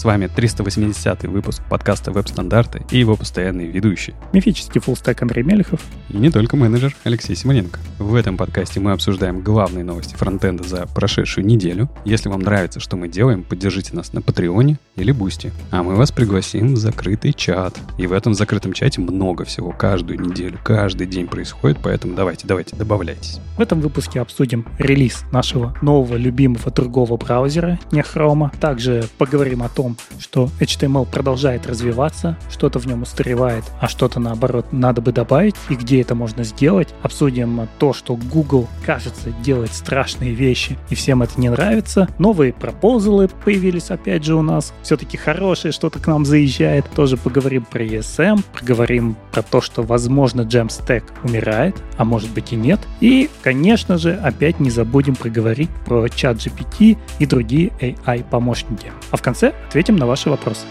С вами 380 выпуск подкаста «Веб-стандарты» и его постоянные ведущие. Мифический fullstack Андрей Мелехов. И не только менеджер Алексей Симоненко. В этом подкасте мы обсуждаем главные новости фронтенда за прошедшую неделю. Если вам нравится, что мы делаем, поддержите нас на Патреоне или Boosty. А мы вас пригласим в закрытый чат. И в этом закрытом чате много всего. Каждую неделю, каждый день происходит, поэтому давайте, давайте, добавляйтесь. В этом выпуске обсудим релиз нашего нового любимого другого браузера, не Chrome. Также поговорим говорим о том, что HTML продолжает развиваться, что-то в нем устаревает, а что-то наоборот надо бы добавить, и где это можно сделать. Обсудим то, что Google, кажется, делает страшные вещи, и всем это не нравится. Новые пропозалы появились опять же у нас. Все-таки хорошее что-то к нам заезжает. Тоже поговорим про ESM, поговорим про то, что, возможно, Jamstack умирает, а может быть и нет. И, конечно же, опять не забудем проговорить про чат GPT и другие AI-помощники. А в конце ответим на ваши вопросы.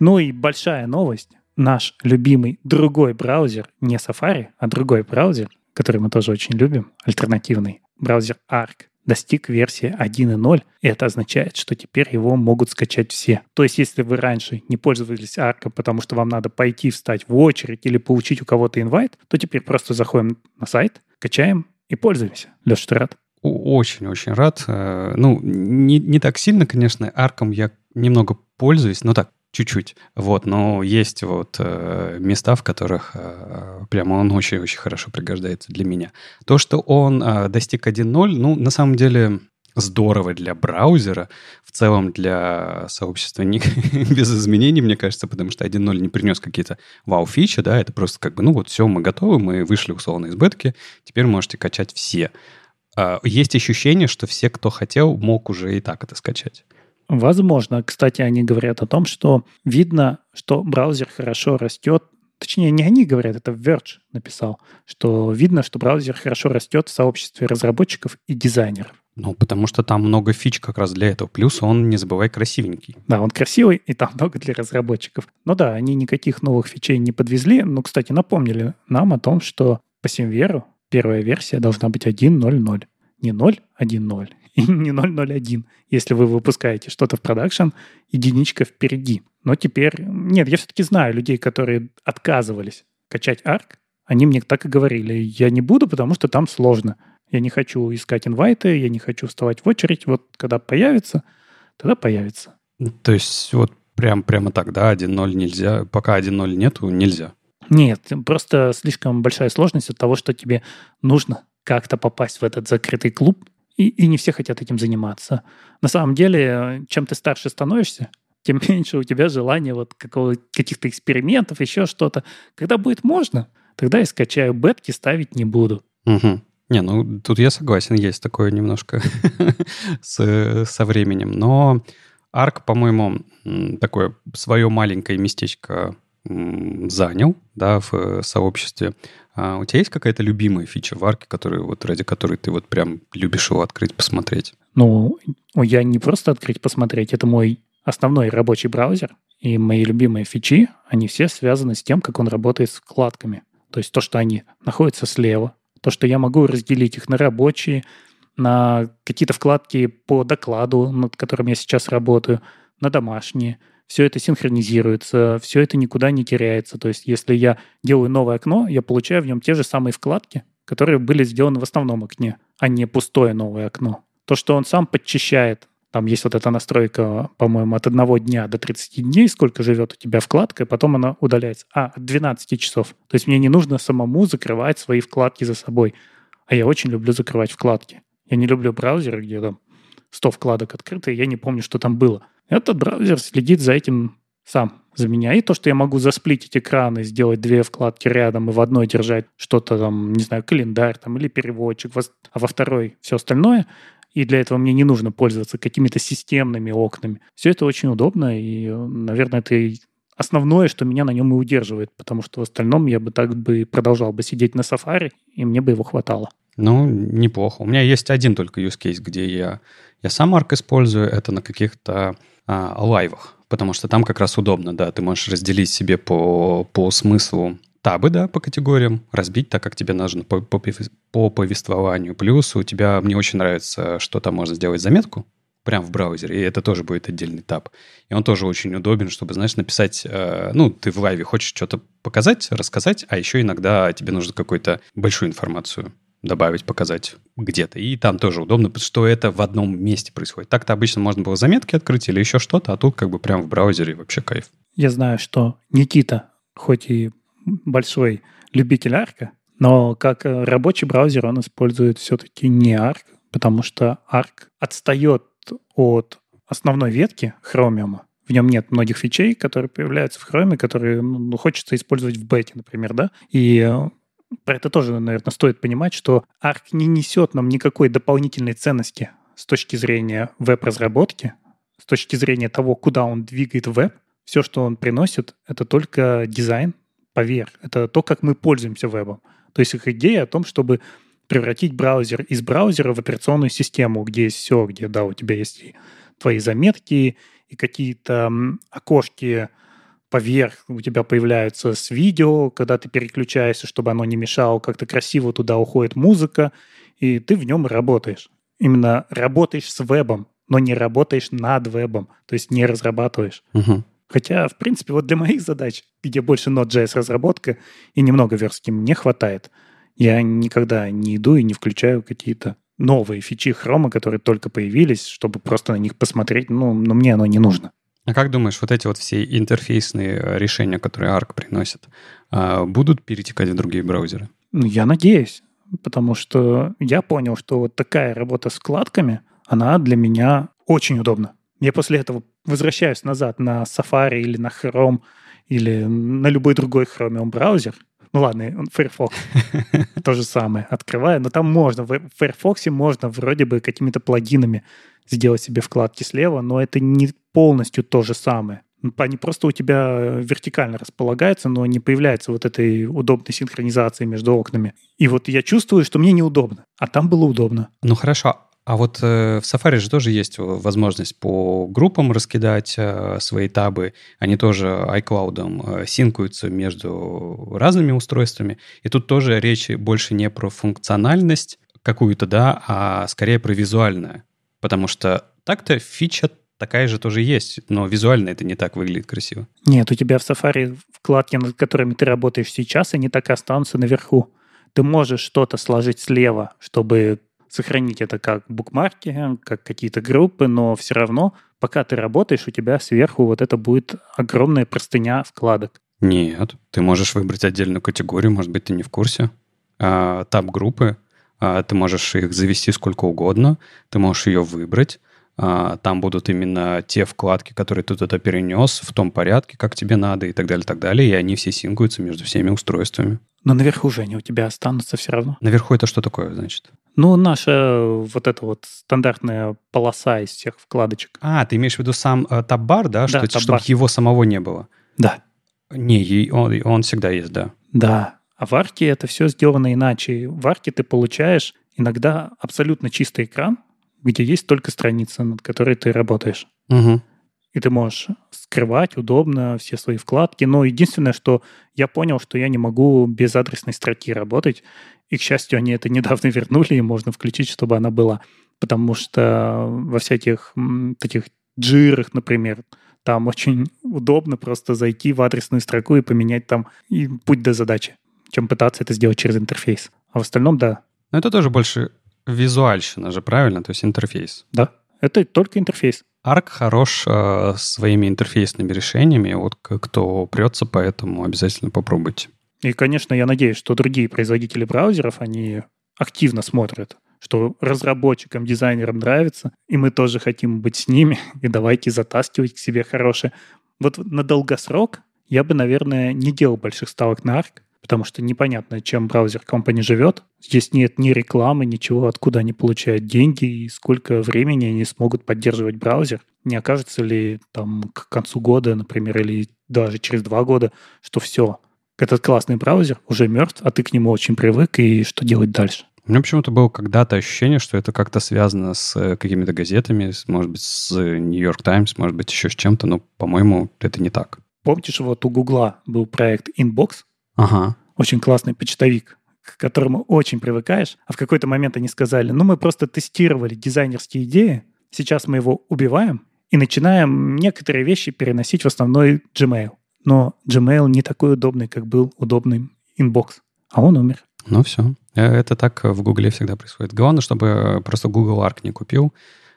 Ну и большая новость. Наш любимый другой браузер, не Safari, а другой браузер, который мы тоже очень любим, альтернативный, браузер Arc, достиг версии 1.0, и это означает, что теперь его могут скачать все. То есть, если вы раньше не пользовались арком, потому что вам надо пойти встать в очередь или получить у кого-то инвайт, то теперь просто заходим на сайт, качаем и пользуемся. Леша, ты рад? Очень-очень рад. Э, ну, не, не так сильно, конечно. Арком я немного пользуюсь, но так, чуть-чуть. Вот, но есть вот э, места, в которых э, прямо он очень-очень хорошо пригождается для меня. То, что он э, достиг 1.0, ну, на самом деле здорово для браузера, в целом для сообщества не, без изменений, мне кажется, потому что 1.0 не принес какие-то вау-фичи, да, это просто как бы, ну вот все, мы готовы, мы вышли условно из бетки, теперь можете качать все. Э, есть ощущение, что все, кто хотел, мог уже и так это скачать. Возможно. Кстати, они говорят о том, что видно, что браузер хорошо растет. Точнее, не они говорят, это Verge написал, что видно, что браузер хорошо растет в сообществе разработчиков и дизайнеров. Ну, потому что там много фич как раз для этого. Плюс он, не забывай, красивенький. Да, он красивый, и там много для разработчиков. Ну да, они никаких новых фичей не подвезли. Но, кстати, напомнили нам о том, что по SemVer у первая версия должна быть 1.0.0. Не 0.1.0 и не 001. Если вы выпускаете что-то в production, единичка впереди. Но теперь... Нет, я все-таки знаю людей, которые отказывались качать ARC. Они мне так и говорили. Я не буду, потому что там сложно. Я не хочу искать инвайты, я не хочу вставать в очередь. Вот когда появится, тогда появится. То есть вот прям, прямо так, да, 1.0 нельзя. Пока 1.0 нету, нельзя. Нет, просто слишком большая сложность от того, что тебе нужно как-то попасть в этот закрытый клуб, и, и не все хотят этим заниматься. На самом деле, чем ты старше становишься, тем меньше у тебя желания вот каких-то экспериментов, еще что-то. Когда будет можно, тогда я скачаю бетки, ставить не буду. Угу. Не, ну тут я согласен, есть такое немножко с, со временем. Но Арк, по-моему, такое свое маленькое местечко занял да, в э, сообществе. А у тебя есть какая-то любимая фича в арке, которую, вот, ради которой ты вот прям любишь его открыть, посмотреть? Ну, я не просто открыть, посмотреть. Это мой основной рабочий браузер. И мои любимые фичи, они все связаны с тем, как он работает с вкладками. То есть то, что они находятся слева, то, что я могу разделить их на рабочие, на какие-то вкладки по докладу, над которым я сейчас работаю, на домашние – все это синхронизируется, все это никуда не теряется. То есть если я делаю новое окно, я получаю в нем те же самые вкладки, которые были сделаны в основном окне, а не пустое новое окно. То, что он сам подчищает, там есть вот эта настройка, по-моему, от одного дня до 30 дней, сколько живет у тебя вкладка, и потом она удаляется. А, от 12 часов. То есть мне не нужно самому закрывать свои вкладки за собой. А я очень люблю закрывать вкладки. Я не люблю браузеры, где там 100 вкладок открыты, и я не помню, что там было. Этот браузер следит за этим сам за меня. И то, что я могу засплитить экран и сделать две вкладки рядом и в одной держать что-то там, не знаю, календарь там или переводчик, а во второй все остальное, и для этого мне не нужно пользоваться какими-то системными окнами. Все это очень удобно, и, наверное, это основное, что меня на нем и удерживает, потому что в остальном я бы так бы продолжал бы сидеть на Safari, и мне бы его хватало. Ну, неплохо. У меня есть один только use case, где я, я сам арк использую. Это на каких-то а, лайвах, потому что там как раз удобно, да, ты можешь разделить себе по, по смыслу табы, да, по категориям, разбить так, как тебе нужно по, по, по повествованию. Плюс у тебя, мне очень нравится, что там можно сделать заметку, прямо в браузере, и это тоже будет отдельный таб. И он тоже очень удобен, чтобы, знаешь, написать, э, ну, ты в лайве хочешь что-то показать, рассказать, а еще иногда тебе нужно какую-то большую информацию добавить, показать где-то. И там тоже удобно, что это в одном месте происходит. Так-то обычно можно было заметки открыть или еще что-то, а тут как бы прямо в браузере вообще кайф. Я знаю, что Никита, хоть и большой любитель арка, но как рабочий браузер он использует все-таки не арк, потому что арк отстает от основной ветки Chromium. В нем нет многих фичей, которые появляются в Chrome, которые ну, хочется использовать в бете, например, да. И про это тоже, наверное, стоит понимать, что Arc не несет нам никакой дополнительной ценности с точки зрения веб-разработки, с точки зрения того, куда он двигает веб. Все, что он приносит, это только дизайн поверх. Это то, как мы пользуемся вебом. То есть их идея о том, чтобы превратить браузер из браузера в операционную систему, где есть все, где, да, у тебя есть и твои заметки, и какие-то окошки поверх у тебя появляются с видео, когда ты переключаешься, чтобы оно не мешало, как-то красиво туда уходит музыка, и ты в нем работаешь. Именно работаешь с вебом, но не работаешь над вебом, то есть не разрабатываешь. Угу. Хотя, в принципе, вот для моих задач, где больше Node.js разработка и немного верстки, мне хватает. Я никогда не иду и не включаю какие-то новые фичи хрома, которые только появились, чтобы просто на них посмотреть. Ну, но мне оно не нужно. А как думаешь, вот эти вот все интерфейсные э, решения, которые Arc приносит, а, будут перетекать в другие браузеры? Ну, я надеюсь, потому что я понял, что вот такая работа с вкладками, она для меня очень удобна. Я после этого возвращаюсь назад на Safari или на Chrome или на любой другой Chromium браузер. Ну ладно, Firefox то же самое открываю, но там можно, в Firefox можно вроде бы какими-то плагинами сделать себе вкладки слева, но это не полностью то же самое. Они просто у тебя вертикально располагаются, но не появляется вот этой удобной синхронизации между окнами. И вот я чувствую, что мне неудобно, а там было удобно. Ну хорошо, а вот э, в Safari же тоже есть возможность по группам раскидать э, свои табы. Они тоже iCloud э, синкуются между разными устройствами. И тут тоже речь больше не про функциональность какую-то, да, а скорее про визуальное. Потому что так-то фича такая же тоже есть, но визуально это не так выглядит красиво. Нет, у тебя в Safari вкладки, над которыми ты работаешь сейчас, они так и останутся наверху. Ты можешь что-то сложить слева, чтобы сохранить это как букмарки, как какие-то группы, но все равно, пока ты работаешь, у тебя сверху вот это будет огромная простыня вкладок. Нет, ты можешь выбрать отдельную категорию, может быть, ты не в курсе. А, таб-группы, а, ты можешь их завести сколько угодно, ты можешь ее выбрать, там будут именно те вкладки, которые ты туда перенес в том порядке, как тебе надо и так далее, так далее, и они все синкуются между всеми устройствами. Но наверху же они у тебя останутся все равно. Наверху это что такое, значит? Ну, наша вот эта вот стандартная полоса из всех вкладочек. А, ты имеешь в виду сам э, таб-бар, да? Да, что, чтобы его самого не было? Да. Не, он, он всегда есть, да. Да. А в арке это все сделано иначе. В арке ты получаешь иногда абсолютно чистый экран, где есть только страница, над которой ты работаешь. Угу. И ты можешь скрывать удобно все свои вкладки. Но единственное, что я понял, что я не могу без адресной строки работать. И, к счастью, они это недавно вернули, и можно включить, чтобы она была. Потому что во всяких таких джирах, например, там очень удобно просто зайти в адресную строку и поменять там и путь до задачи, чем пытаться это сделать через интерфейс. А в остальном, да. Но это тоже больше визуальщина же, правильно? То есть интерфейс. Да, это только интерфейс. Arc хорош э, своими интерфейсными решениями. Вот кто прется по этому, обязательно попробуйте. И, конечно, я надеюсь, что другие производители браузеров, они активно смотрят, что разработчикам, дизайнерам нравится, и мы тоже хотим быть с ними, и давайте затаскивать к себе хорошее. Вот на долгосрок я бы, наверное, не делал больших ставок на Arc, потому что непонятно, чем браузер компании живет. Здесь нет ни рекламы, ничего, откуда они получают деньги и сколько времени они смогут поддерживать браузер. Не окажется ли там к концу года, например, или даже через два года, что все, этот классный браузер уже мертв, а ты к нему очень привык, и что делать дальше? У меня почему-то было когда-то ощущение, что это как-то связано с э, какими-то газетами, может быть, с New York Times, может быть, еще с чем-то, но, по-моему, это не так. Помнишь, вот у Гугла был проект Inbox, Ага. очень классный почтовик, к которому очень привыкаешь, а в какой-то момент они сказали, ну мы просто тестировали дизайнерские идеи, сейчас мы его убиваем и начинаем некоторые вещи переносить в основной Gmail. Но Gmail не такой удобный, как был удобный Inbox, а он умер. Ну все. Э, это так в Гугле всегда происходит. Главное, чтобы просто Google Arc не купил,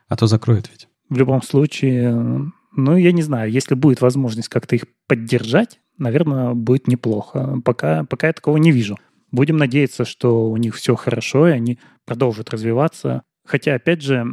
а то закроет ведь. В любом случае, ну, я не знаю, если будет возможность как-то их поддержать, наверное, будет неплохо. Пока, пока я такого не вижу. Будем надеяться, что у них все хорошо, и они продолжат развиваться. Хотя, опять же,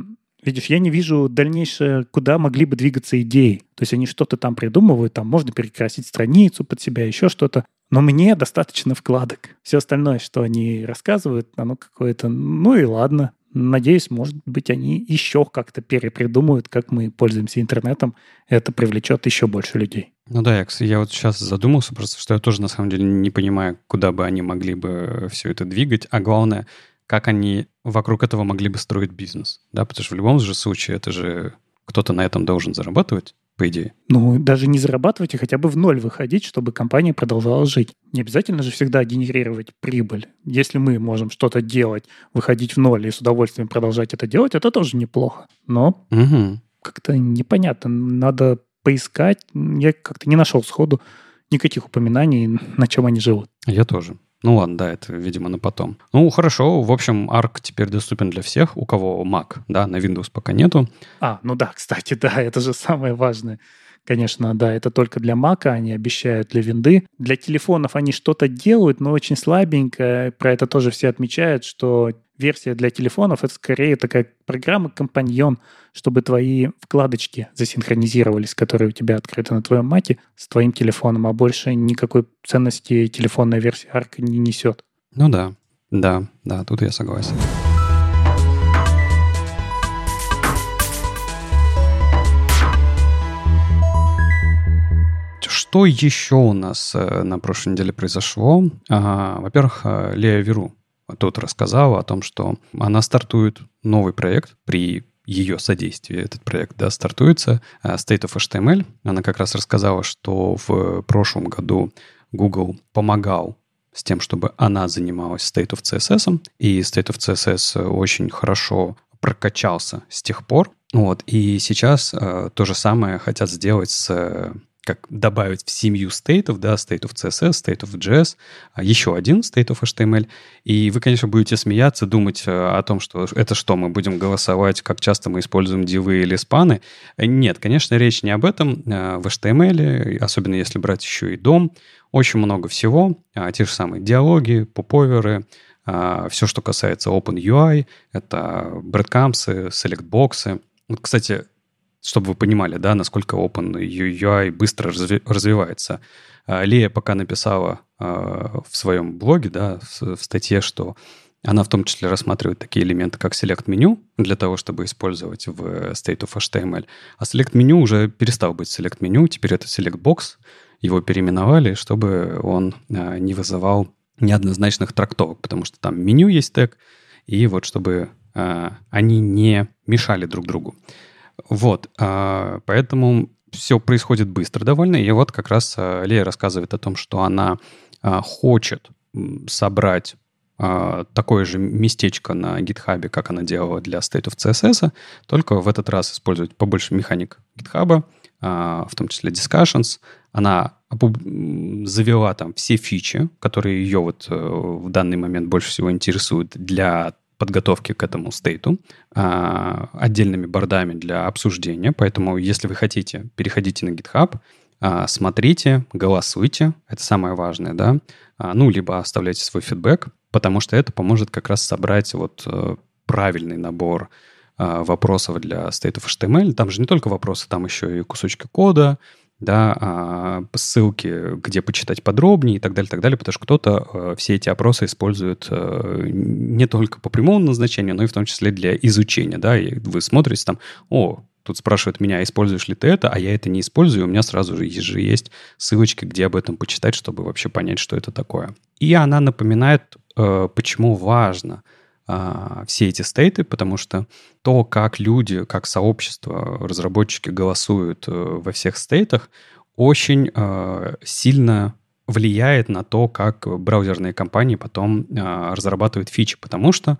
видишь, я не вижу дальнейшее, куда могли бы двигаться идеи. То есть они что-то там придумывают, там можно перекрасить страницу под себя, еще что-то. Но мне достаточно вкладок. Все остальное, что они рассказывают, оно какое-то, ну и ладно. Надеюсь, может быть, они еще как-то перепридумают, как мы пользуемся интернетом. Это привлечет еще больше людей. Ну да, я, я вот сейчас задумался просто, что я тоже на самом деле не понимаю, куда бы они могли бы все это двигать, а главное, как они вокруг этого могли бы строить бизнес, да, потому что в любом же случае это же кто-то на этом должен зарабатывать, по идее. Ну, даже не зарабатывать, а хотя бы в ноль выходить, чтобы компания продолжала жить. Не обязательно же всегда генерировать прибыль. Если мы можем что-то делать, выходить в ноль и с удовольствием продолжать это делать, это тоже неплохо. Но угу. как-то непонятно. Надо поискать. Я как-то не нашел сходу никаких упоминаний, на чем они живут. Я тоже. Ну ладно, да, это, видимо, на потом. Ну, хорошо. В общем, ARC теперь доступен для всех, у кого Mac, да, на Windows пока нету. А, ну да, кстати, да, это же самое важное. Конечно, да, это только для Mac, они обещают для винды. Для телефонов они что-то делают, но очень слабенько. Про это тоже все отмечают, что версия для телефонов — это скорее такая программа-компаньон, чтобы твои вкладочки засинхронизировались, которые у тебя открыты на твоем мате, с твоим телефоном, а больше никакой ценности телефонная версия ARC не несет. Ну да, да, да, тут я согласен. Что еще у нас э, на прошлой неделе произошло? Во-первых, э, Лея Веру тут рассказала о том, что она стартует новый проект при ее содействии этот проект да, стартуется. Э, State of HTML. Она как раз рассказала, что в прошлом году Google помогал с тем, чтобы она занималась State of CSS, и State of CSS очень хорошо прокачался с тех пор. Вот, и сейчас э, то же самое хотят сделать с как добавить в семью стейтов, да, of CSS, of JS, а еще один of HTML. И вы, конечно, будете смеяться, думать э, о том, что это что, мы будем голосовать, как часто мы используем дивы или спаны. Нет, конечно, речь не об этом. Э, в HTML, особенно если брать еще и дом, очень много всего. А, те же самые диалоги, поповеры, а, все, что касается OpenUI, это breadcrumbs, selectbox. Вот, кстати, чтобы вы понимали, да, насколько Open UI быстро разви- развивается. А, Лея пока написала э, в своем блоге, да, в, статье, что она в том числе рассматривает такие элементы, как Select меню для того, чтобы использовать в State of HTML. А Select меню уже перестал быть Select меню, теперь это Select Box. Его переименовали, чтобы он э, не вызывал неоднозначных трактовок, потому что там меню есть тег, и вот чтобы они не мешали друг другу. Вот, а, поэтому все происходит быстро довольно. И вот как раз а, Лея рассказывает о том, что она а, хочет собрать такое же местечко на GitHub, как она делала для State of CSS, только в этот раз использовать побольше механик GitHub, в том числе discussions. Она завела там все фичи, которые ее вот э, в данный момент больше всего интересуют для подготовки к этому стейту а, отдельными бордами для обсуждения. Поэтому, если вы хотите, переходите на GitHub, а, смотрите, голосуйте. Это самое важное, да. А, ну, либо оставляйте свой фидбэк, потому что это поможет как раз собрать вот э, правильный набор вопросов для of HTML. Там же не только вопросы, там еще и кусочки кода, да, а, ссылки, где почитать подробнее и так далее, так далее, потому что кто-то э, все эти опросы использует э, не только по прямому назначению, но и в том числе для изучения, да, и вы смотрите там, о, тут спрашивают меня, используешь ли ты это, а я это не использую, у меня сразу же есть ссылочки, где об этом почитать, чтобы вообще понять, что это такое. И она напоминает, э, почему важно – а, все эти стейты, потому что то, как люди, как сообщество, разработчики голосуют э, во всех стейтах, очень э, сильно влияет на то, как браузерные компании потом э, разрабатывают фичи, потому что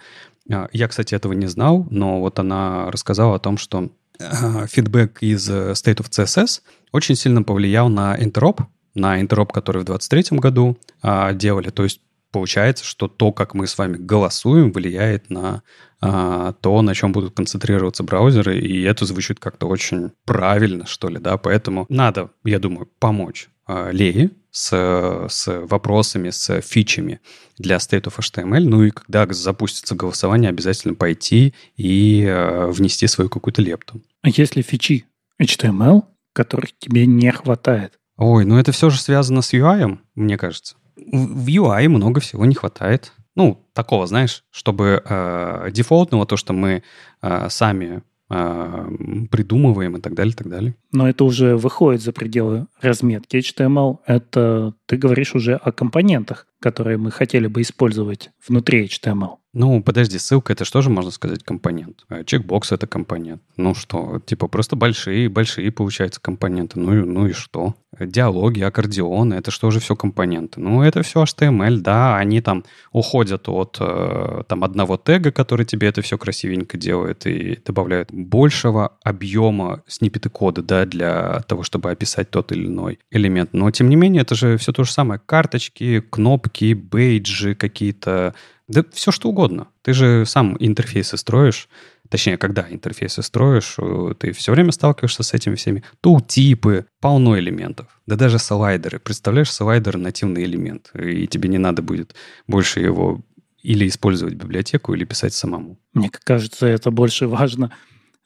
я, кстати, этого не знал, но вот она рассказала о том, что фидбэк из State of CSS очень сильно повлиял на Interop, на Interop, который в 2023 году э, делали. То есть получается, что то, как мы с вами голосуем, влияет на а, то, на чем будут концентрироваться браузеры, и это звучит как-то очень правильно, что ли, да, поэтому надо, я думаю, помочь а, Лее с, с вопросами, с фичами для State of HTML, ну и когда запустится голосование, обязательно пойти и а, внести свою какую-то лепту. А если фичи HTML, которых тебе не хватает? Ой, ну это все же связано с UI, мне кажется в UI много всего не хватает. Ну, такого, знаешь, чтобы э, дефолтного, то, что мы э, сами э, придумываем и так далее, и так далее. Но это уже выходит за пределы разметки HTML. Это ты говоришь уже о компонентах, которые мы хотели бы использовать внутри HTML. Ну, подожди, ссылка это что же можно сказать компонент? А чекбокс это компонент. Ну что, типа просто большие, большие получаются компоненты. Ну, ну и что? Диалоги, аккордеоны, это что же все компоненты? Ну, это все HTML, да, они там уходят от э, там одного тега, который тебе это все красивенько делает и добавляют большего объема сниппеты кода, да, для того, чтобы описать тот или иной элемент. Но, тем не менее, это же все то же самое. Карточки, кнопки, бейджи какие-то, да все что угодно. Ты же сам интерфейсы строишь, точнее, когда интерфейсы строишь, э, ты все время сталкиваешься с этими всеми. Тултипы, полно элементов. Да даже слайдеры. Представляешь, слайдер — нативный элемент, и тебе не надо будет больше его или использовать библиотеку, или писать самому. Мне кажется, это больше важно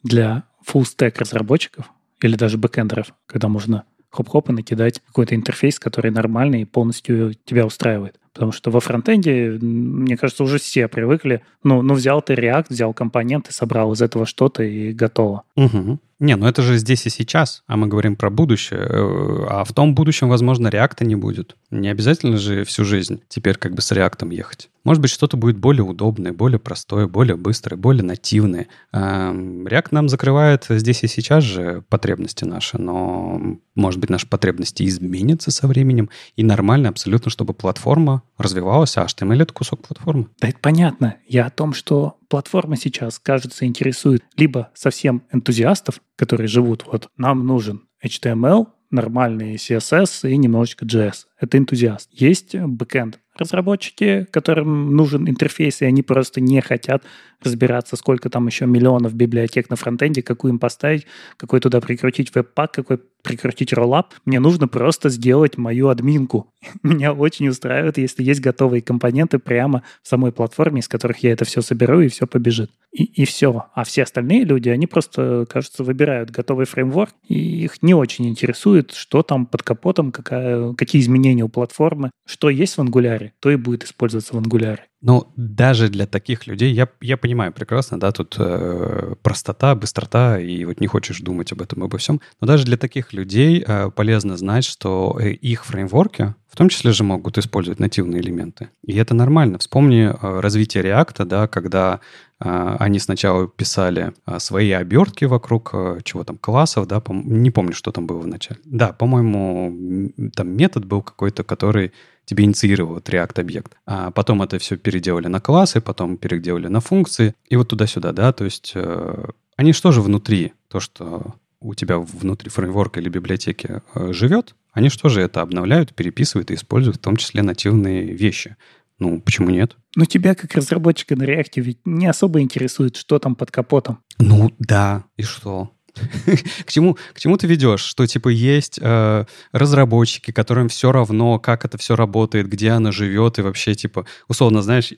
для full-stack разработчиков или даже бэкэндеров, когда можно хоп-хоп и накидать какой-то интерфейс, который нормальный и полностью тебя устраивает. Потому что во фронтенде, мне кажется, уже все привыкли. Ну, ну взял ты React, взял компоненты, собрал из этого что-то и готово. Угу. Не, ну это же здесь и сейчас, а мы говорим про будущее. Э, а в том будущем, возможно, реакта не будет. Не обязательно же всю жизнь теперь как бы с реактом ехать. Может быть, что-то будет более удобное, более простое, более быстрое, более нативное. React нам закрывает здесь и сейчас же потребности наши, но, может быть, наши потребности изменятся со временем, и нормально абсолютно, чтобы платформа развивалась, а HTML — это кусок платформы. Да это понятно. Я о том, что платформа сейчас, кажется, интересует либо совсем энтузиастов, которые живут, вот нам нужен HTML, нормальный CSS и немножечко JS. Это энтузиаст. Есть бэкэнд разработчики, которым нужен интерфейс, и они просто не хотят разбираться, сколько там еще миллионов библиотек на фронтенде, какую им поставить, какой туда прикрутить веб-пак, какой прикрутить роллап. Мне нужно просто сделать мою админку. Меня очень устраивает, если есть готовые компоненты прямо в самой платформе, из которых я это все соберу, и все побежит. И, и все. А все остальные люди, они просто, кажется, выбирают готовый фреймворк, и их не очень интересует, что там под капотом, какая, какие изменения у платформы, что есть в ангуляре, то и будет использоваться в ангуляре. Но даже для таких людей, я, я понимаю прекрасно, да, тут э, простота, быстрота, и вот не хочешь думать об этом, обо всем, но даже для таких людей э, полезно знать, что э, их фреймворки в том числе же могут использовать нативные элементы. И это нормально. Вспомни э, развитие React, да, когда э, они сначала писали э, свои обертки вокруг э, чего там, классов, да, не помню, что там было вначале. Да, по-моему, там метод был какой-то, который тебе инициировал вот React объект. А потом это все переделали на классы, потом переделали на функции, и вот туда-сюда, да, то есть э, они что же внутри, то, что у тебя внутри фреймворка или библиотеки э, живет, они что же это обновляют, переписывают и используют в том числе нативные вещи. Ну, почему нет? Но тебя, как разработчика на React, ведь не особо интересует, что там под капотом. Ну, да, и что? к, чему, к чему ты ведешь? Что, типа, есть э, разработчики, которым все равно, как это все работает, где она живет, и вообще, типа, условно, знаешь,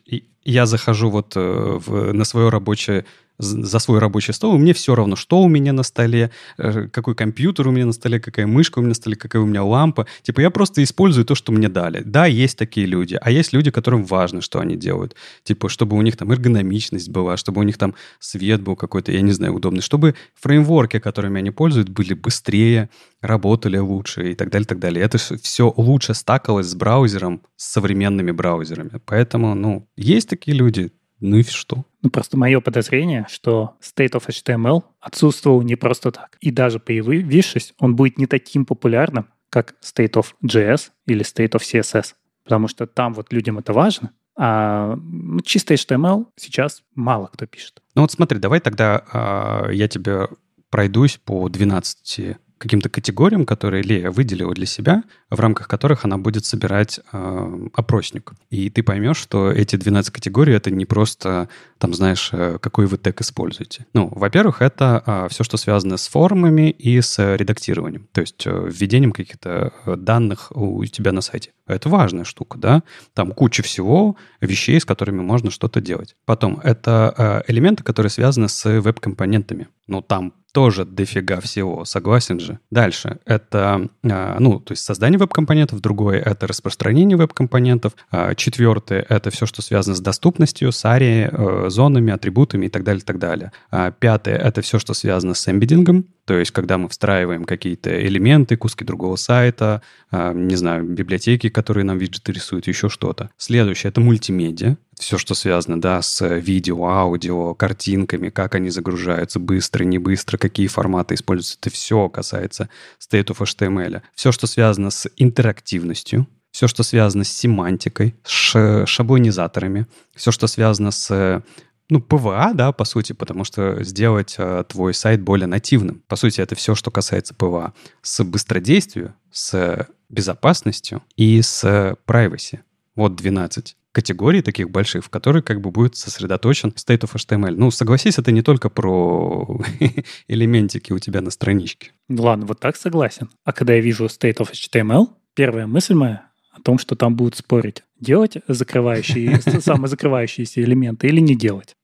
я захожу вот э, в, на свое рабочее за свой рабочий стол, и мне все равно, что у меня на столе, э, какой компьютер у меня на столе, какая мышка у меня на столе, какая у меня лампа. Типа я просто использую то, что мне дали. Да, есть такие люди, а есть люди, которым важно, что они делают. Типа, чтобы у них там эргономичность была, чтобы у них там свет был какой-то, я не знаю, удобный, чтобы фреймворки, которыми они пользуют, были быстрее, работали лучше и так далее, так далее. Это все лучше стакалось с браузером, с современными браузерами. Поэтому, ну, есть такие люди, ну и что? Ну, просто мое подозрение, что State of HTML отсутствовал не просто так. И даже появившись, он будет не таким популярным, как State of JS или State of CSS. Потому что там вот людям это важно, а ну, чисто HTML сейчас мало кто пишет. Ну вот смотри, давай тогда э, я тебе пройдусь по 12 каким-то категориям, которые Лея выделила для себя, в рамках которых она будет собирать э, опросник. И ты поймешь, что эти 12 категорий — это не просто, там, знаешь, э, какой вы тег используете. Ну, во-первых, это э, все, что связано с формами и с редактированием, то есть э, введением каких-то э, данных у тебя на сайте. Это важная штука, да? Там куча всего, вещей, с которыми можно что-то делать. Потом, это э, элементы, которые связаны с веб-компонентами. Ну, там тоже дофига всего, согласен же. Дальше это, а, ну, то есть создание веб-компонентов, другое — это распространение веб-компонентов, а, четвертое — это все, что связано с доступностью, с арией, э, зонами, атрибутами и так далее, и так далее. А, пятое — это все, что связано с эмбедингом, то есть, когда мы встраиваем какие-то элементы, куски другого сайта, не знаю, библиотеки, которые нам виджеты рисуют, еще что-то. Следующее — это мультимедиа все, что связано, да, с видео, аудио, картинками, как они загружаются, быстро, не быстро, какие форматы используются. Это все касается State of HTML. Все, что связано с интерактивностью, все, что связано с семантикой, с шаблонизаторами, все, что связано с ну, PWA, да, по сути, потому что сделать э, твой сайт более нативным. По сути, это все, что касается PWA. С быстродействием, с безопасностью и с privacy. Вот 12 категорий таких больших, в которые как бы будет сосредоточен State of HTML. Ну, согласись, это не только про элементики у тебя на страничке. Ладно, вот так согласен. А когда я вижу State of HTML, первая мысль моя о том, что там будут спорить, делать закрывающие, самозакрывающиеся элементы или не делать.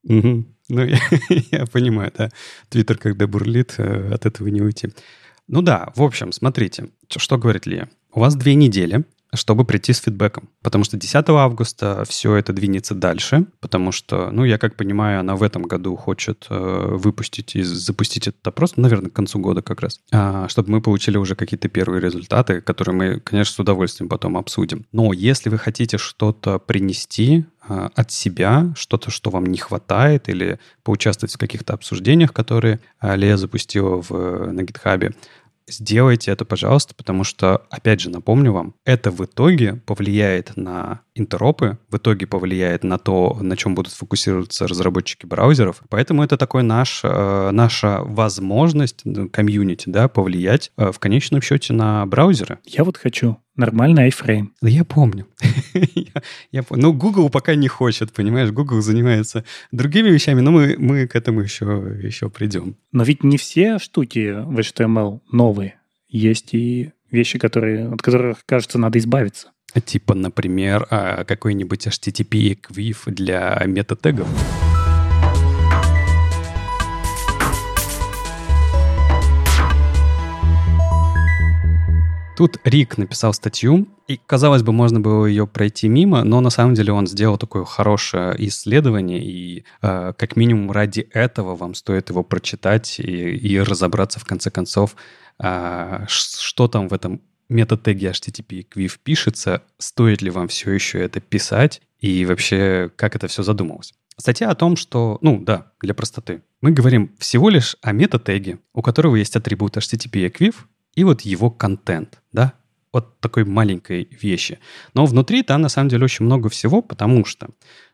Ну, я понимаю, да. Твиттер, когда бурлит, э, от этого не уйти. Ну да, в общем, смотрите, что говорит Лия. У вас две недели, чтобы прийти с фидбэком. Потому что 10 августа все это двинется дальше, потому что, ну, я как понимаю, она в этом году хочет э, выпустить и запустить этот опрос, ну, наверное, к концу года как раз, э, чтобы мы получили уже какие-то первые результаты, которые мы, конечно, с удовольствием потом обсудим. Но если вы хотите что-то принести э, от себя, что-то, что вам не хватает, или поучаствовать в каких-то обсуждениях, которые э, Лея запустила в, э, на гитхабе, сделайте это, пожалуйста, потому что, опять же, напомню вам, это в итоге повлияет на интеропы, в итоге повлияет на то, на чем будут фокусироваться разработчики браузеров. Поэтому это такой наш, э, наша возможность, комьюнити, да, повлиять э, в конечном счете на браузеры. Я вот хочу нормальный iFrame. Да я помню. я, я, ну, Google пока не хочет, понимаешь? Google занимается другими вещами, но мы, мы к этому еще, еще придем. Но ведь не все штуки в HTML новые. Есть и вещи, которые, от которых, кажется, надо избавиться. Типа, например, а, какой-нибудь HTTP эквив для метатегов. Тут Рик написал статью, и, казалось бы, можно было ее пройти мимо, но на самом деле он сделал такое хорошее исследование, и э, как минимум ради этого вам стоит его прочитать и, и разобраться в конце концов, э, что там в этом метатеге HTTP Quiv пишется, стоит ли вам все еще это писать, и вообще, как это все задумалось. Статья о том, что, ну да, для простоты. Мы говорим всего лишь о метатеге, у которого есть атрибут HTTP Equiv, и вот его контент, да, вот такой маленькой вещи. Но внутри там на самом деле очень много всего, потому что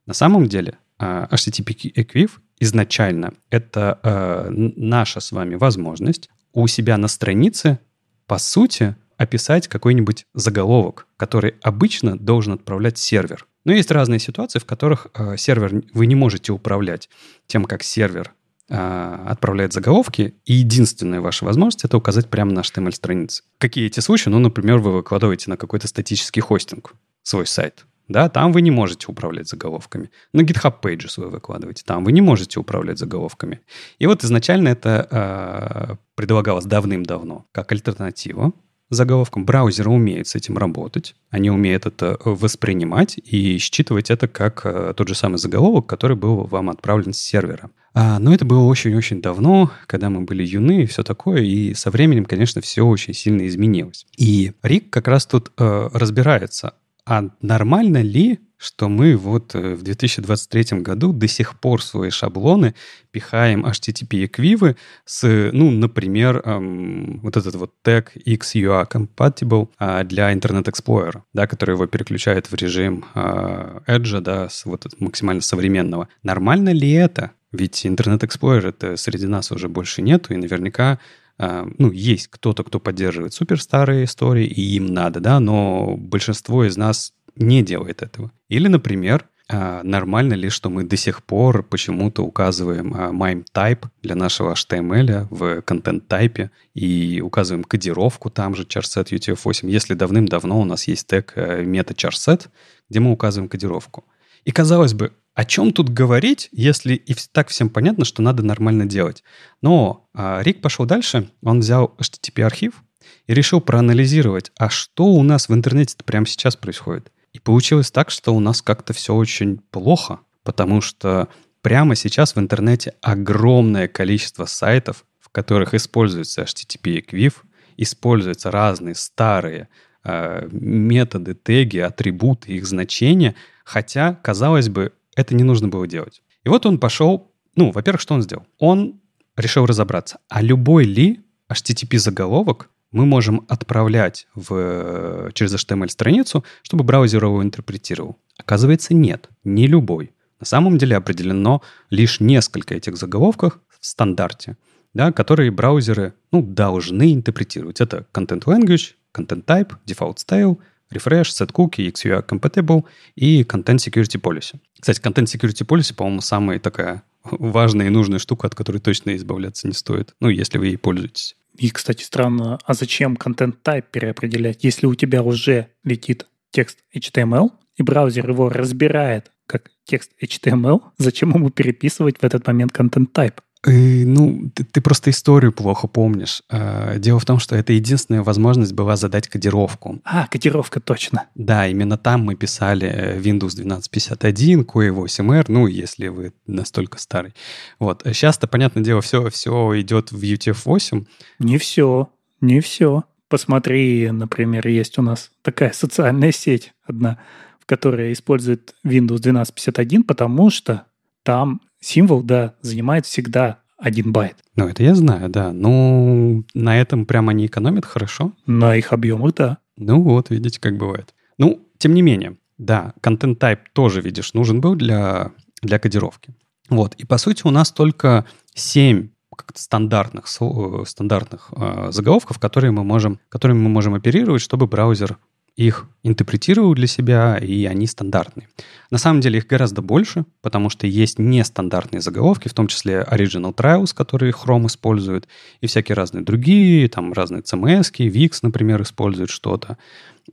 на самом деле uh, HTTP Equiv изначально это uh, наша с вами возможность у себя на странице, по сути, описать какой-нибудь заголовок, который обычно должен отправлять сервер. Но есть разные ситуации, в которых э, сервер вы не можете управлять тем, как сервер а, отправляет заголовки, и единственная ваша возможность это указать прямо на HTML-странице. Какие эти случаи? Ну, например, вы выкладываете на какой-то статический хостинг свой сайт. Да, там вы не можете управлять заголовками. На GitHub Pages вы выкладываете, там вы не можете управлять заголовками. И вот изначально это э, предлагалось давным-давно как альтернатива заголовком. Браузеры умеют с этим работать, они умеют это воспринимать и считывать это как э, тот же самый заголовок, который был вам отправлен с сервера. А, но это было очень-очень давно, когда мы были юны и все такое, и со временем, конечно, все очень сильно изменилось. И Рик как раз тут э, разбирается, а нормально ли, что мы вот э, в 2023 году до сих пор свои шаблоны пихаем HTTP-эквивы с, ну, например, эм, вот этот вот тег XUA compatible э, для Internet Explorer, да, который его переключает в режим э, Edge, да, с вот максимально современного. Нормально ли это? Ведь Internet Explorer это среди нас уже больше нету, и наверняка ну, есть кто-то, кто поддерживает суперстарые истории, и им надо, да, но большинство из нас не делает этого. Или, например, а, нормально ли, что мы до сих пор почему-то указываем а, MIME type для нашего HTML в контент тайпе и указываем кодировку там же charset UTF-8, если давным-давно у нас есть тег э, мета charset, где мы указываем кодировку. И казалось бы, о чем тут говорить, если и так всем понятно, что надо нормально делать? Но а, Рик пошел дальше, он взял HTTP-архив и решил проанализировать, а что у нас в интернете прямо сейчас происходит. И получилось так, что у нас как-то все очень плохо, потому что прямо сейчас в интернете огромное количество сайтов, в которых используется HTTP-эквив, используются разные старые э, методы, теги, атрибуты, их значения, хотя, казалось бы, это не нужно было делать. И вот он пошел, ну, во-первых, что он сделал? Он решил разобраться, а любой ли HTTP-заголовок мы можем отправлять в, через HTML-страницу, чтобы браузер его интерпретировал. Оказывается, нет, не любой. На самом деле определено лишь несколько этих заголовков в стандарте, да, которые браузеры ну, должны интерпретировать. Это Content Language, Content Type, Default Style — Refresh, Set Cookie, XUI Compatible и Content Security Policy. Кстати, Content Security Policy, по-моему, самая такая важная и нужная штука, от которой точно избавляться не стоит, ну, если вы ей пользуетесь. И, кстати, странно, а зачем Type переопределять, если у тебя уже летит текст HTML, и браузер его разбирает как текст HTML, зачем ему переписывать в этот момент Type? И, ну, ты, ты просто историю плохо помнишь. А, дело в том, что это единственная возможность была задать кодировку. А, кодировка, точно. Да, именно там мы писали э, Windows 1251, QE8R, ну, если вы настолько старый. Вот. Сейчас-то, понятное дело, все, все идет в UTF-8. Не все, не все. Посмотри, например, есть у нас такая социальная сеть одна, в которой использует Windows 1251, потому что там символ, да, занимает всегда один байт. Ну, это я знаю, да. Ну, на этом прямо они экономят хорошо. На их объемах, да. Ну вот, видите, как бывает. Ну, тем не менее, да, контент type тоже, видишь, нужен был для, для кодировки. Вот, и по сути у нас только 7 стандартных, э, стандартных э, заголовков, которые мы можем, которыми мы можем оперировать, чтобы браузер их интерпретировал для себя, и они стандартные. На самом деле их гораздо больше, потому что есть нестандартные заголовки, в том числе Original Trials, которые Chrome использует, и всякие разные другие, там разные CMS, VIX, например, используют что-то.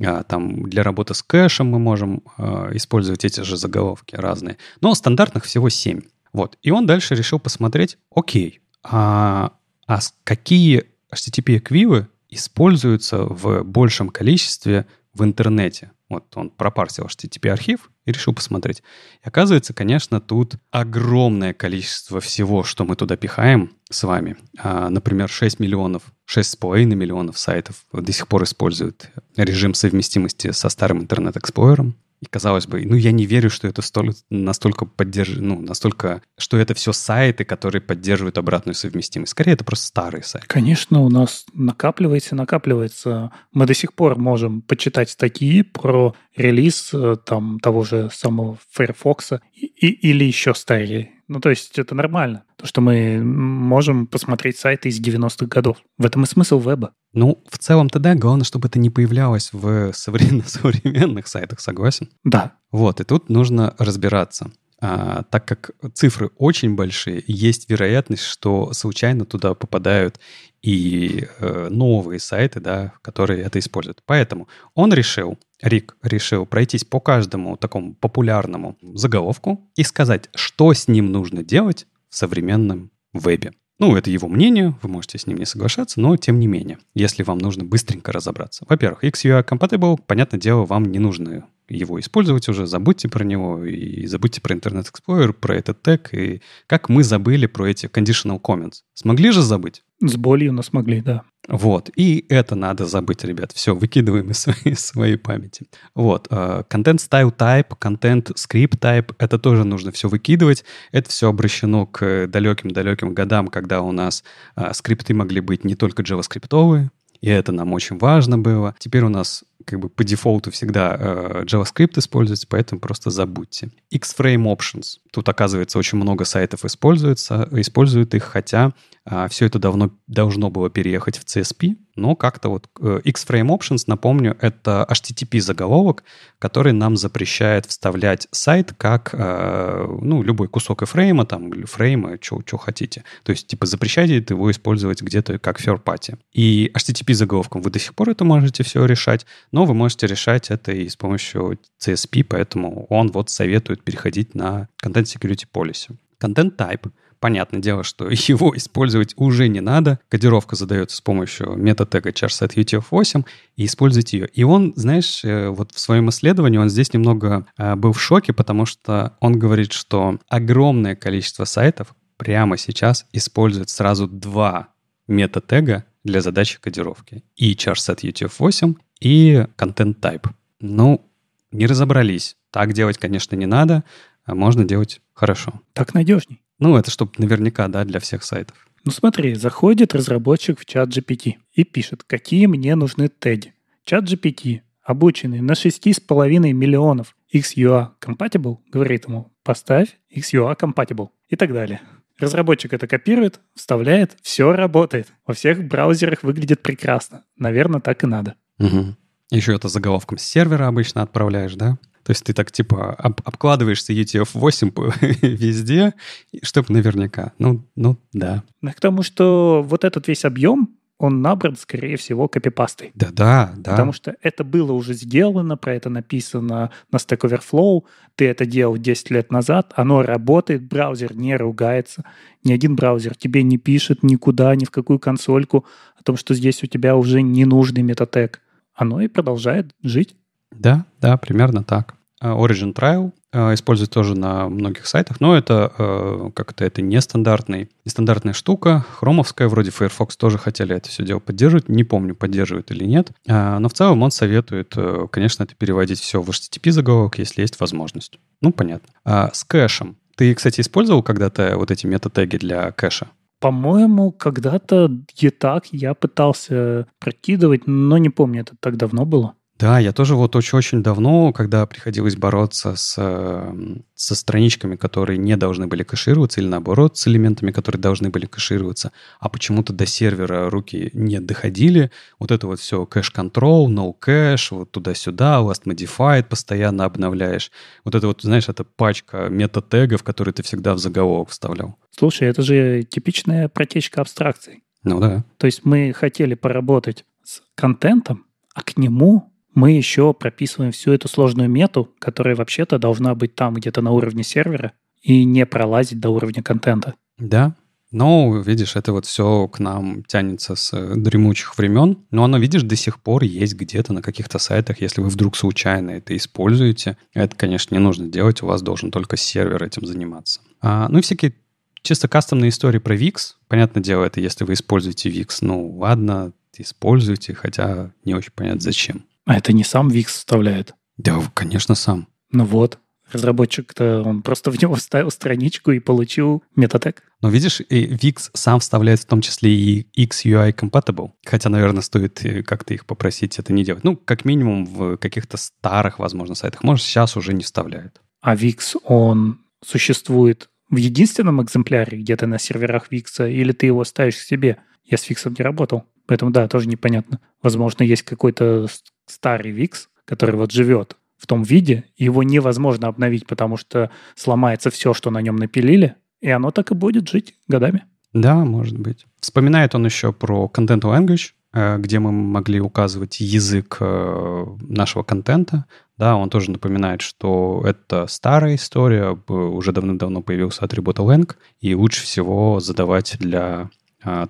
А, там для работы с кэшем мы можем а, использовать эти же заголовки разные. Но стандартных всего 7. Вот. И он дальше решил посмотреть, окей, а, а какие HTTP-эквивы используются в большем количестве в интернете. Вот он пропарсил HTTP-архив и решил посмотреть. И оказывается, конечно, тут огромное количество всего, что мы туда пихаем с вами. А, например, 6 миллионов, 6,5 миллионов сайтов до сих пор используют режим совместимости со старым интернет-эксплойером. И казалось бы, ну я не верю, что это столь, настолько поддерживает, ну настолько, что это все сайты, которые поддерживают обратную совместимость. Скорее, это просто старые сайты. Конечно, у нас накапливается, накапливается. Мы до сих пор можем почитать статьи про релиз э, там того же самого Firefox и, или еще старее. Ну, то есть это нормально. То, что мы можем посмотреть сайты из 90-х годов. В этом и смысл веба. Ну, в целом-то да, главное, чтобы это не появлялось в современных сайтах, согласен? Да. Вот, и тут нужно разбираться. А, так как цифры очень большие, есть вероятность, что случайно туда попадают и э, новые сайты, да, которые это используют. Поэтому он решил, Рик решил пройтись по каждому такому популярному заголовку и сказать, что с ним нужно делать в современном вебе. Ну, это его мнение, вы можете с ним не соглашаться, но тем не менее, если вам нужно быстренько разобраться. Во-первых, XUI Compatible, понятное дело, вам не нужно его использовать уже, забудьте про него и забудьте про Internet Explorer, про этот тег, и как мы забыли про эти conditional comments. Смогли же забыть? С болью, но смогли, да. Вот, и это надо забыть, ребят. Все, выкидываем из своей, своей памяти. Вот, контент uh, style type, контент script type, это тоже нужно все выкидывать. Это все обращено к далеким-далеким годам, когда у нас uh, скрипты могли быть не только JavaScript, и это нам очень важно было. Теперь у нас как бы по дефолту всегда э, JavaScript используется, поэтому просто забудьте. X-Frame Options. Тут, оказывается, очень много сайтов используется, используют их, хотя э, все это давно должно было переехать в CSP, но как-то вот э, X-Frame Options, напомню, это HTTP-заголовок, который нам запрещает вставлять сайт как, э, ну, любой кусок фрейма, там, или фрейма, что хотите. То есть, типа, запрещайте его использовать где-то как third party. И HTTP-заголовком вы до сих пор это можете все решать, но вы можете решать это и с помощью CSP, поэтому он вот советует переходить на Content Security Policy. Content Type Понятное дело, что его использовать уже не надо. Кодировка задается с помощью метатега charset UTF-8, и используйте ее. И он, знаешь, э, вот в своем исследовании он здесь немного э, был в шоке, потому что он говорит, что огромное количество сайтов прямо сейчас используют сразу два метатега для задачи кодировки. И charset UTF-8, и content type. Ну, не разобрались. Так делать, конечно, не надо, а можно делать хорошо. Так надежней. Ну, это чтобы наверняка, да, для всех сайтов. Ну смотри, заходит разработчик в чат GPT и пишет, какие мне нужны теги. Чат GPT, обученный на 6,5 миллионов XUA compatible, говорит ему, поставь XUA compatible и так далее. Разработчик это копирует, вставляет, все работает. Во всех браузерах выглядит прекрасно. Наверное, так и надо. Угу. Еще это заголовком с сервера обычно отправляешь, да? То есть ты так типа об, обкладываешься UTF-8 везде, чтобы наверняка. Ну, ну да. К тому, что вот этот весь объем, он набран, скорее всего, копипастой. Да-да, да. Потому что это было уже сделано, про это написано на Stack Overflow, ты это делал 10 лет назад, оно работает, браузер не ругается, ни один браузер тебе не пишет никуда, ни в какую консольку о том, что здесь у тебя уже ненужный метатег. Оно и продолжает жить. Да, да, примерно так. А, Origin Trial а, используют тоже на многих сайтах, но это а, как-то это нестандартный, нестандартная штука. Хромовская, вроде Firefox тоже хотели это все дело поддерживать. Не помню, поддерживают или нет. Но в целом он советует, э, конечно, это переводить все в HTTP заголовок, если есть возможность. Ну, понятно. С кэшем. Ты, кстати, использовал когда-то вот эти метатеги для кэша? По-моему, когда-то и так я пытался прокидывать, но не помню, это так давно было. Да, я тоже вот очень-очень давно, когда приходилось бороться с, эм, со страничками, которые не должны были кэшироваться, или наоборот, с элементами, которые должны были кэшироваться, а почему-то до сервера руки не доходили, вот это вот все кэш-контрол, no кэш, вот туда-сюда, last modified постоянно обновляешь. Вот это вот, знаешь, это пачка мета-тегов, которые ты всегда в заголовок вставлял. Слушай, это же типичная протечка абстракций. Ну да. То есть мы хотели поработать с контентом, а к нему мы еще прописываем всю эту сложную мету, которая вообще-то должна быть там где-то на уровне сервера и не пролазить до уровня контента. Да, но, видишь, это вот все к нам тянется с э, дремучих времен. Но оно, видишь, до сих пор есть где-то на каких-то сайтах, если вы вдруг случайно это используете. Это, конечно, не нужно делать, у вас должен только сервер этим заниматься. А, ну и всякие чисто кастомные истории про VIX. Понятное дело, это если вы используете VIX, ну ладно, используйте, хотя не очень понятно зачем. А это не сам Wix вставляет? Да, конечно, сам. Ну вот, разработчик-то, он просто в него вставил страничку и получил метатег. Но видишь, и Wix сам вставляет в том числе и XUI compatible. Хотя, наверное, стоит э, как-то их попросить это не делать. Ну, как минимум в каких-то старых, возможно, сайтах. Может, сейчас уже не вставляет. А Wix, он существует в единственном экземпляре где-то на серверах Wix, или ты его ставишь к себе? Я с Wix не работал. Поэтому, да, тоже непонятно. Возможно, есть какой-то старый VIX, который вот живет в том виде, его невозможно обновить, потому что сломается все, что на нем напилили, и оно так и будет жить годами. Да, может быть. Вспоминает он еще про Content Language, э, где мы могли указывать язык э, нашего контента. Да, он тоже напоминает, что это старая история, уже давным-давно появился атрибут lang, и лучше всего задавать для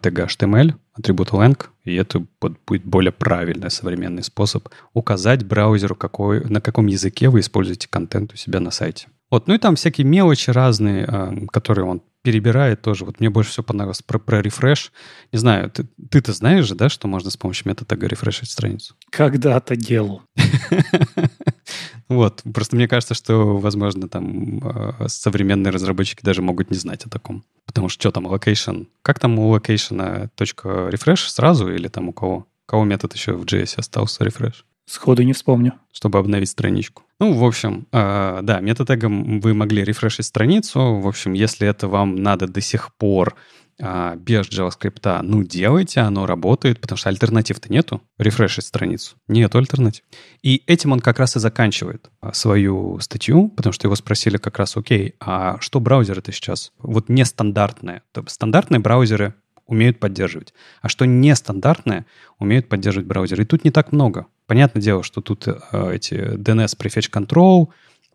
тега HTML, атрибут lang, и это будет более правильный современный способ указать браузеру, какой, на каком языке вы используете контент у себя на сайте. Вот, ну и там всякие мелочи разные, а, которые он перебирает тоже. Вот мне больше всего понравилось про, про рефреш. Не знаю, ты, ты-то знаешь же, да, что можно с помощью метода тега рефрешить страницу? Когда-то делал. Вот, просто мне кажется, что, возможно, там а, современные разработчики даже могут не знать о таком. Потому что что там, location? Как там у location точка refresh сразу или там у кого? У кого метод еще в JS остался refresh? Сходу не вспомню. Чтобы обновить страничку. Ну, в общем, э, да, метатегом вы могли рефрешить страницу. В общем, если это вам надо до сих пор э, без JavaScript, ну, делайте, оно работает, потому что альтернатив-то нету. Рефрешить страницу. Нету альтернатив. И этим он как раз и заканчивает свою статью, потому что его спросили как раз, окей, а что браузер это сейчас? Вот нестандартные. Стандартные браузеры умеют поддерживать. А что нестандартное, умеют поддерживать браузеры. И тут не так много. Понятное дело, что тут э, эти DNS Prefetch Control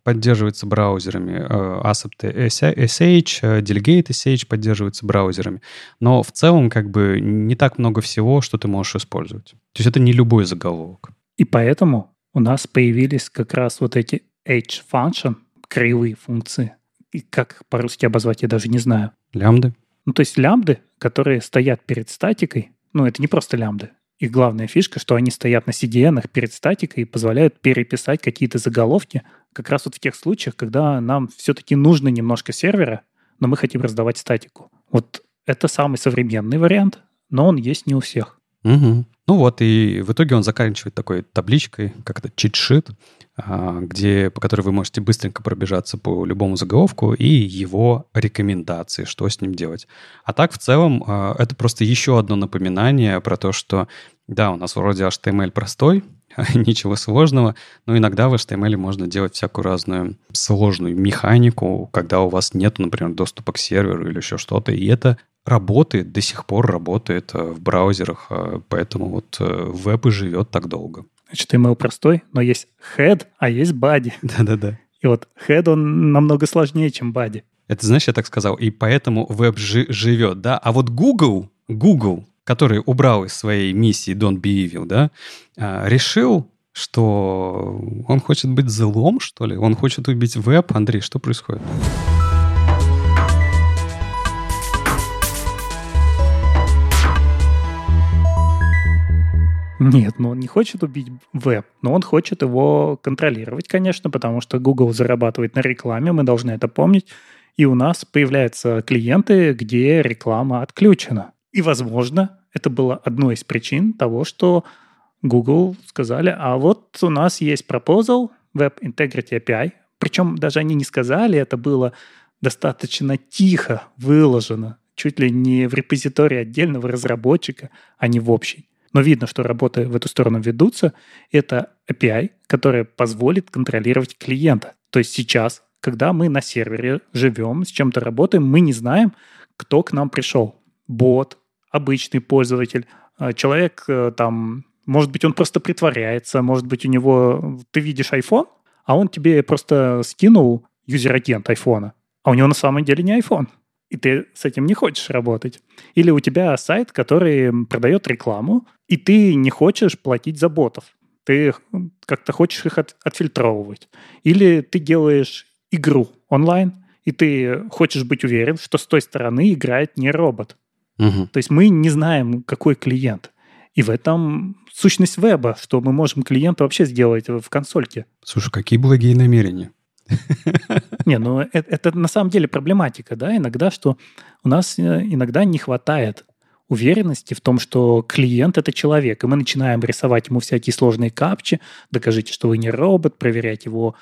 поддерживаются браузерами, э, ASAP SH, э, Delegate SH поддерживаются браузерами. Но в целом как бы не так много всего, что ты можешь использовать. То есть это не любой заголовок. И поэтому у нас появились как раз вот эти H-function, кривые функции. И как по-русски обозвать, я даже не знаю. Лямбды. Ну, то есть лямбды, которые стоят перед статикой, ну, это не просто лямбды. Их главная фишка, что они стоят на CDN перед статикой и позволяют переписать какие-то заголовки как раз вот в тех случаях, когда нам все-таки нужно немножко сервера, но мы хотим раздавать статику. Вот это самый современный вариант, но он есть не у всех. Угу. Ну вот, и в итоге он заканчивает такой табличкой, как это, чит-шит, а, где, по которой вы можете быстренько пробежаться по любому заголовку и его рекомендации, что с ним делать. А так, в целом, а, это просто еще одно напоминание про то, что, да, у нас вроде HTML простой, ничего сложного, но иногда в HTML можно делать всякую разную сложную механику, когда у вас нет, например, доступа к серверу или еще что-то, и это работает, до сих пор работает э, в браузерах, э, поэтому вот э, веб и живет так долго. HTML простой, но есть head, а есть body. Да-да-да. И вот head, он намного сложнее, чем body. Это, знаешь, я так сказал, и поэтому веб жи- живет, да? А вот Google, Google, который убрал из своей миссии Don't Be Evil, да, решил, что он хочет быть злом, что ли? Он хочет убить веб. Андрей, что происходит? Нет, ну он не хочет убить веб, но он хочет его контролировать, конечно, потому что Google зарабатывает на рекламе, мы должны это помнить. И у нас появляются клиенты, где реклама отключена. И, возможно, это было одной из причин того, что Google сказали, а вот у нас есть proposal Web Integrity API. Причем даже они не сказали, это было достаточно тихо выложено, чуть ли не в репозитории отдельного разработчика, а не в общий но видно, что работы в эту сторону ведутся, это API, которая позволит контролировать клиента. То есть сейчас, когда мы на сервере живем, с чем-то работаем, мы не знаем, кто к нам пришел. Бот, обычный пользователь, а, человек э, там, может быть, он просто притворяется, может быть, у него, ты видишь iPhone, а он тебе просто скинул user-agent айфона, а у него на самом деле не iPhone и ты с этим не хочешь работать. Или у тебя сайт, который продает рекламу, и ты не хочешь платить за ботов. Ты как-то хочешь их от, отфильтровывать. Или ты делаешь игру онлайн, и ты хочешь быть уверен, что с той стороны играет не робот. Угу. То есть мы не знаем, какой клиент. И в этом сущность веба, что мы можем клиента вообще сделать в консольке. Слушай, какие благие намерения. Не, ну это, это на самом деле проблематика, да, иногда, что у нас э, иногда не хватает уверенности в том, что клиент — это человек, и мы начинаем рисовать ему всякие сложные капчи, докажите, что вы не робот, проверять его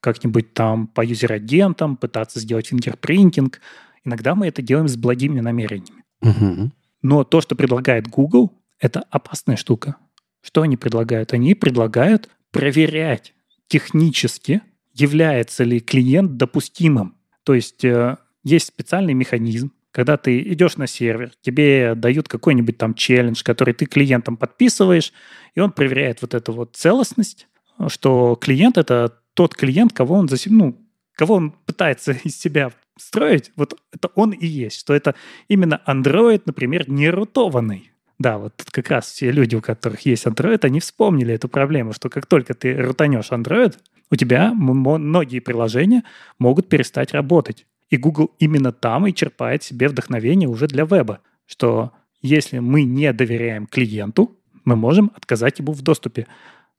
как-нибудь там по юзер-агентам, пытаться сделать фингерпринтинг. Иногда мы это делаем с благими намерениями. Угу. Но то, что предлагает Google, это опасная штука. Что они предлагают? Они предлагают проверять технически является ли клиент допустимым. То есть э, есть специальный механизм, когда ты идешь на сервер, тебе дают какой-нибудь там челлендж, который ты клиентам подписываешь, и он проверяет вот эту вот целостность, что клиент — это тот клиент, кого он, засим... ну, кого он пытается из себя строить, вот это он и есть, что это именно Android, например, не рутованный. Да, вот как раз все люди, у которых есть Android, они вспомнили эту проблему, что как только ты рутанешь Android, у тебя многие приложения могут перестать работать. И Google именно там и черпает себе вдохновение уже для веба, что если мы не доверяем клиенту, мы можем отказать ему в доступе.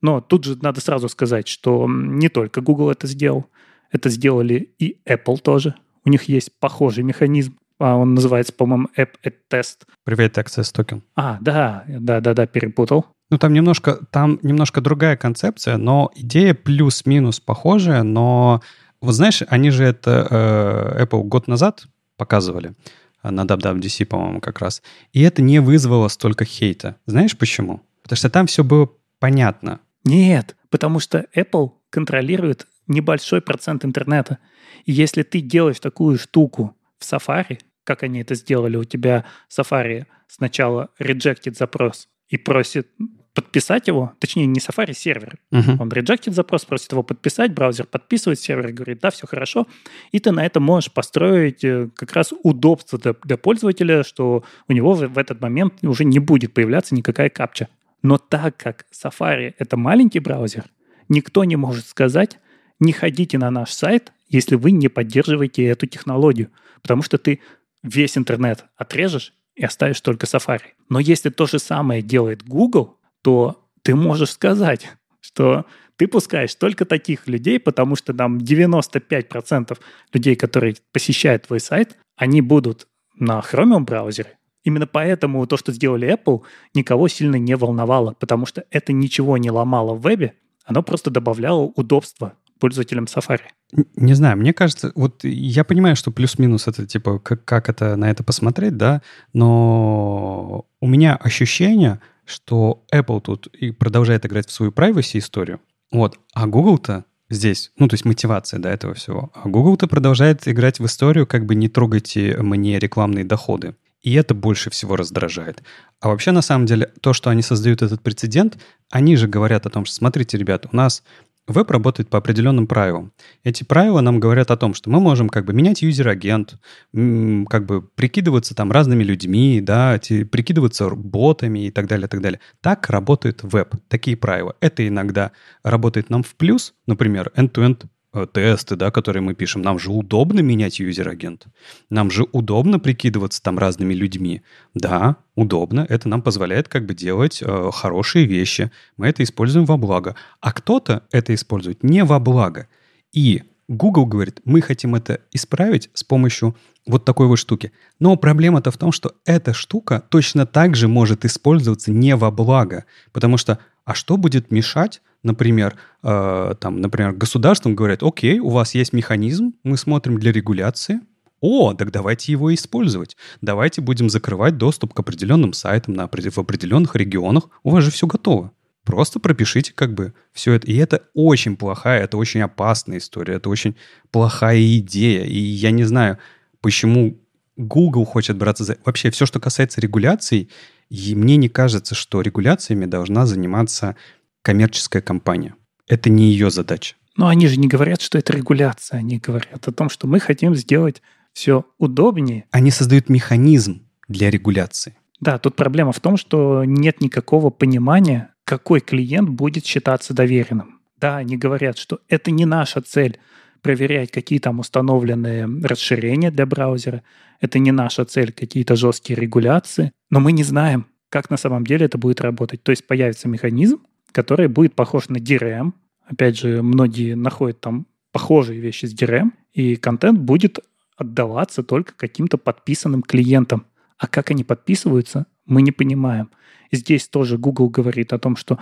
Но тут же надо сразу сказать, что не только Google это сделал, это сделали и Apple тоже. У них есть похожий механизм. А он называется, по-моему, App Test. Private Access Token. А, да, да, да, да, перепутал. Ну, там немножко, там немножко другая концепция, но идея плюс-минус похожая, но вот знаешь, они же это э, Apple год назад показывали э, на WWDC, по-моему, как раз. И это не вызвало столько хейта. Знаешь почему? Потому что там все было понятно. Нет, потому что Apple контролирует небольшой процент интернета. И если ты делаешь такую штуку в Safari, как они это сделали, у тебя Safari сначала rejected запрос и просит подписать его, точнее, не Safari, сервер. Uh-huh. Он реджектит запрос, просит его подписать, браузер подписывает, сервер говорит, да, все хорошо. И ты на это можешь построить э, как раз удобство для, для пользователя, что у него в, в этот момент уже не будет появляться никакая капча. Но так как Safari — это маленький браузер, никто не может сказать, не ходите на наш сайт, если вы не поддерживаете эту технологию, потому что ты весь интернет отрежешь и оставишь только Safari. Но если то же самое делает Google, то ты можешь сказать, что ты пускаешь только таких людей, потому что там 95% людей, которые посещают твой сайт, они будут на Chromium браузере. Именно поэтому то, что сделали Apple, никого сильно не волновало, потому что это ничего не ломало в вебе, оно просто добавляло удобства пользователям Safari. Не знаю, мне кажется, вот я понимаю, что плюс-минус это типа, как, как это на это посмотреть, да, но у меня ощущение, что Apple тут и продолжает играть в свою privacy историю, вот, а Google-то здесь, ну, то есть мотивация до этого всего. А Google-то продолжает играть в историю, как бы не трогайте мне рекламные доходы. И это больше всего раздражает. А вообще, на самом деле, то, что они создают этот прецедент, они же говорят о том, что, смотрите, ребята, у нас Веб работает по определенным правилам. Эти правила нам говорят о том, что мы можем как бы менять user-agent, как бы прикидываться там разными людьми, да, прикидываться ботами и так далее, так далее. Так работает веб, такие правила. Это иногда работает нам в плюс, например, end-to-end тесты, да, которые мы пишем, нам же удобно менять юзер-агент. Нам же удобно прикидываться там разными людьми. Да, удобно. Это нам позволяет как бы делать э, хорошие вещи. Мы это используем во благо. А кто-то это использует не во благо. И Google говорит, мы хотим это исправить с помощью вот такой вот штуки. Но проблема-то в том, что эта штука точно так же может использоваться не во благо. Потому что, а что будет мешать например, э, там, например, государством говорят, окей, у вас есть механизм, мы смотрим для регуляции, о, так давайте его использовать. Давайте будем закрывать доступ к определенным сайтам на, в определенных регионах. У вас же все готово. Просто пропишите как бы все это. И это очень плохая, это очень опасная история, это очень плохая идея. И я не знаю, почему Google хочет браться за... Вообще все, что касается регуляций, и мне не кажется, что регуляциями должна заниматься коммерческая компания. Это не ее задача. Но они же не говорят, что это регуляция. Они говорят о том, что мы хотим сделать все удобнее. Они создают механизм для регуляции. Да, тут проблема в том, что нет никакого понимания, какой клиент будет считаться доверенным. Да, они говорят, что это не наша цель проверять, какие там установленные расширения для браузера. Это не наша цель, какие-то жесткие регуляции. Но мы не знаем, как на самом деле это будет работать. То есть появится механизм, который будет похож на DRM. Опять же, многие находят там похожие вещи с DRM, и контент будет отдаваться только каким-то подписанным клиентам. А как они подписываются, мы не понимаем. Здесь тоже Google говорит о том, что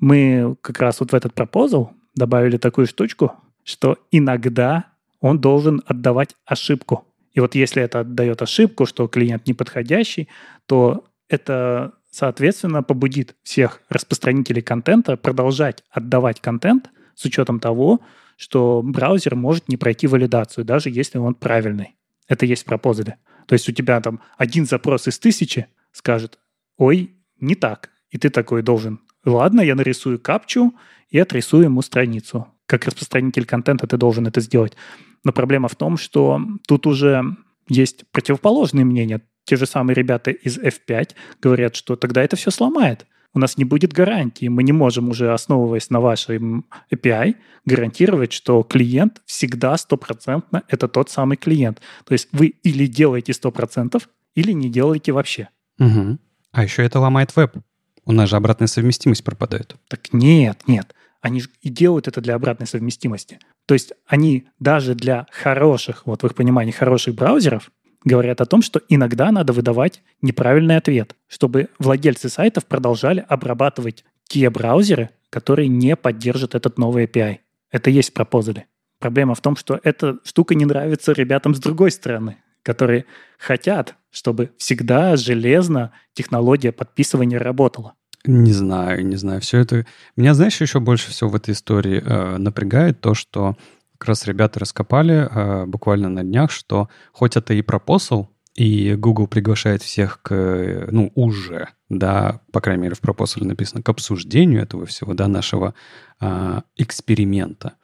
мы как раз вот в этот пропозал добавили такую штучку, что иногда он должен отдавать ошибку. И вот если это отдает ошибку, что клиент неподходящий, то это соответственно, побудит всех распространителей контента продолжать отдавать контент с учетом того, что браузер может не пройти валидацию, даже если он правильный. Это есть в. То есть у тебя там один запрос из тысячи скажет, ой, не так. И ты такой должен, ладно, я нарисую капчу и отрисую ему страницу. Как распространитель контента ты должен это сделать. Но проблема в том, что тут уже есть противоположные мнения. Те же самые ребята из F5 говорят, что тогда это все сломает. У нас не будет гарантии. Мы не можем уже, основываясь на вашем API, гарантировать, что клиент всегда стопроцентно это тот самый клиент. То есть вы или делаете 100%, или не делаете вообще. Угу. А еще это ломает веб. У нас же обратная совместимость пропадает. Так нет, нет. Они же и делают это для обратной совместимости. То есть они даже для хороших, вот в их понимании, хороших браузеров говорят о том, что иногда надо выдавать неправильный ответ, чтобы владельцы сайтов продолжали обрабатывать те браузеры, которые не поддержат этот новый API. Это есть в пропозале. Проблема в том, что эта штука не нравится ребятам с другой стороны, которые хотят, чтобы всегда железно технология подписывания работала. Не знаю, не знаю. Все это... Меня, знаешь, еще больше всего в этой истории э, напрягает то, что как раз ребята раскопали э, буквально на днях, что хоть это и пропосл, и Google приглашает всех к, ну, уже, да, по крайней мере, в пропосле написано, к обсуждению этого всего, да, нашего э, эксперимента.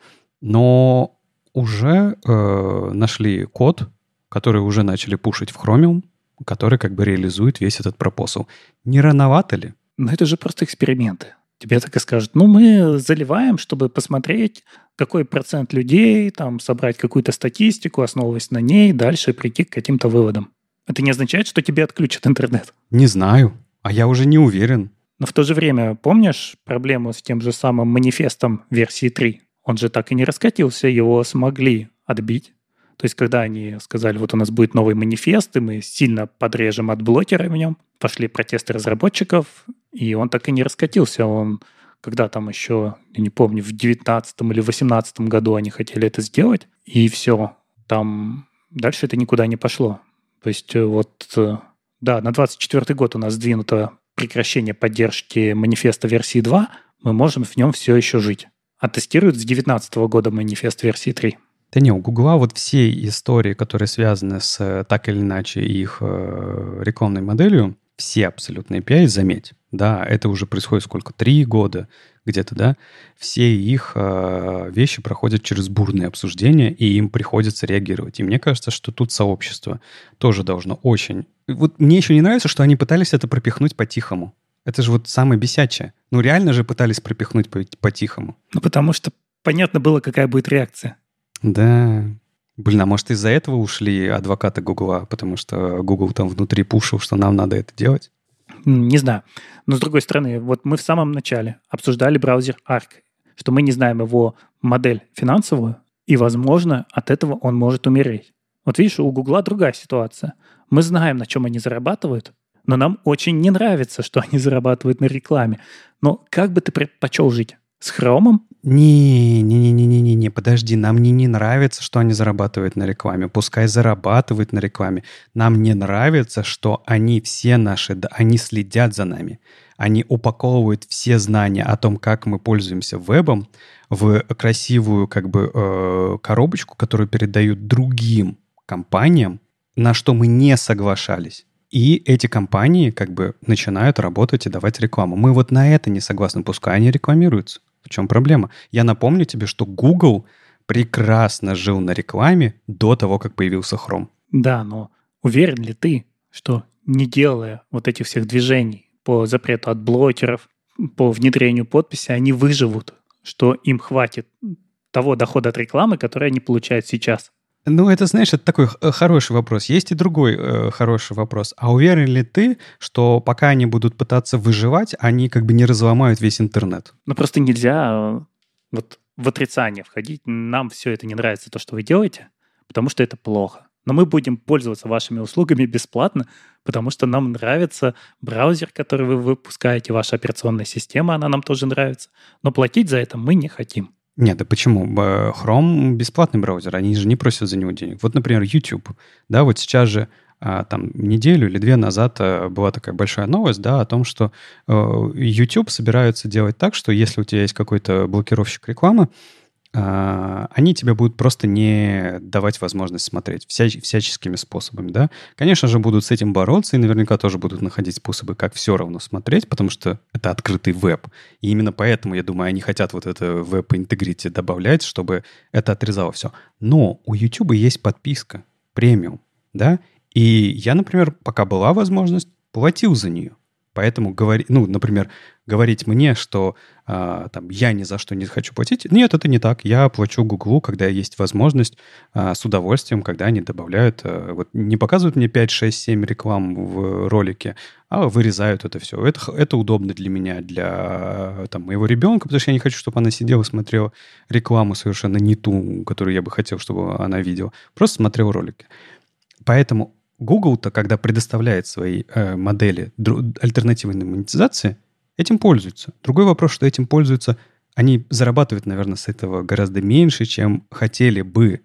Но уже э, нашли код, который уже начали пушить в Chromium, который как бы реализует весь этот пропосл. Не рановато ли? Но это же просто эксперименты. Тебе так и скажут, ну, мы заливаем, чтобы посмотреть, какой процент людей, там, собрать какую-то статистику, основываясь на ней, дальше прийти к каким-то выводам. Это не означает, что тебе отключат интернет. Не знаю, а я уже не уверен. Но в то же время, помнишь проблему с тем же самым манифестом версии 3? Он же так и не раскатился, его смогли отбить. То есть, когда они сказали, вот у нас будет новый манифест, и мы сильно подрежем от блокера в нем, пошли протесты разработчиков, и он так и не раскатился. Он, когда там еще, я не помню, в 19 или 18 году они хотели это сделать, и все. Там дальше это никуда не пошло. То есть э, вот, э, да, на 24 год у нас сдвинуто прекращение поддержки манифеста версии 2, мы можем в нем все еще жить. А тестируют с 19 года манифест версии 3. Да не, у Гугла вот все истории, которые связаны с э, так или иначе их э, рекламной моделью, все абсолютно API, заметь, да, это уже происходит сколько, три года где-то, да, все их э, вещи проходят через бурные обсуждения, и им приходится реагировать. И мне кажется, что тут сообщество тоже должно очень... Вот мне еще не нравится, что они пытались это пропихнуть по-тихому. Это же вот самое бесячее. Ну, реально же пытались пропихнуть по-тихому. Ну, потому что понятно было, какая будет реакция. Да. Блин, а может из-за этого ушли адвокаты Гугла, потому что Google там внутри пушил, что нам надо это делать? Не знаю. Но с другой стороны, вот мы в самом начале обсуждали браузер Arc, что мы не знаем его модель финансовую, и, возможно, от этого он может умереть. Вот видишь, у Гугла другая ситуация. Мы знаем, на чем они зарабатывают, но нам очень не нравится, что они зарабатывают на рекламе. Но как бы ты предпочел жить? С хромом? Не, не, не, не, не, не, не, подожди, нам не, не нравится, что они зарабатывают на рекламе. Пускай зарабатывают на рекламе. Нам не нравится, что они все наши, они следят за нами. Они упаковывают все знания о том, как мы пользуемся вебом, в красивую как бы э, коробочку, которую передают другим компаниям, на что мы не соглашались. И эти компании как бы начинают работать и давать рекламу. Мы вот на это не согласны, пускай они рекламируются. В чем проблема? Я напомню тебе, что Google прекрасно жил на рекламе до того, как появился Chrome. Да, но уверен ли ты, что не делая вот этих всех движений по запрету от блокеров, по внедрению подписи, они выживут, что им хватит того дохода от рекламы, который они получают сейчас? Ну, это, знаешь, это такой хороший вопрос. Есть и другой э, хороший вопрос. А уверен ли ты, что пока они будут пытаться выживать, они как бы не разломают весь интернет? Ну, просто нельзя э, вот в отрицание входить. Нам все это не нравится, то, что вы делаете, потому что это плохо. Но мы будем пользоваться вашими услугами бесплатно, потому что нам нравится браузер, который вы выпускаете, ваша операционная система, она нам тоже нравится. Но платить за это мы не хотим. Нет, да почему? Chrome бесплатный браузер, они же не просят за него денег. Вот, например, YouTube. Да, вот сейчас же а, там неделю или две назад а, была такая большая новость, да, о том, что э, YouTube собираются делать так, что если у тебя есть какой-то блокировщик рекламы, они тебе будут просто не давать возможность смотреть вся, всяческими способами, да. Конечно же, будут с этим бороться и наверняка тоже будут находить способы, как все равно смотреть, потому что это открытый веб. И именно поэтому, я думаю, они хотят вот это веб-интегрити добавлять, чтобы это отрезало все. Но у YouTube есть подписка, премиум, да, И я, например, пока была возможность, платил за нее. Поэтому говори, ну, например, говорить мне, что а, там я ни за что не хочу платить, нет, это не так. Я плачу Гуглу, когда есть возможность, а, с удовольствием, когда они добавляют, а, вот не показывают мне 5, 6, 7 реклам в ролике, а вырезают это все. Это, это удобно для меня, для там, моего ребенка, потому что я не хочу, чтобы она сидела, смотрела рекламу совершенно не ту, которую я бы хотел, чтобы она видела. Просто смотрела ролики. Поэтому Google-то, когда предоставляет свои э, модели дру- альтернативной монетизации, этим пользуются. Другой вопрос, что этим пользуются, они зарабатывают, наверное, с этого гораздо меньше, чем хотели бы.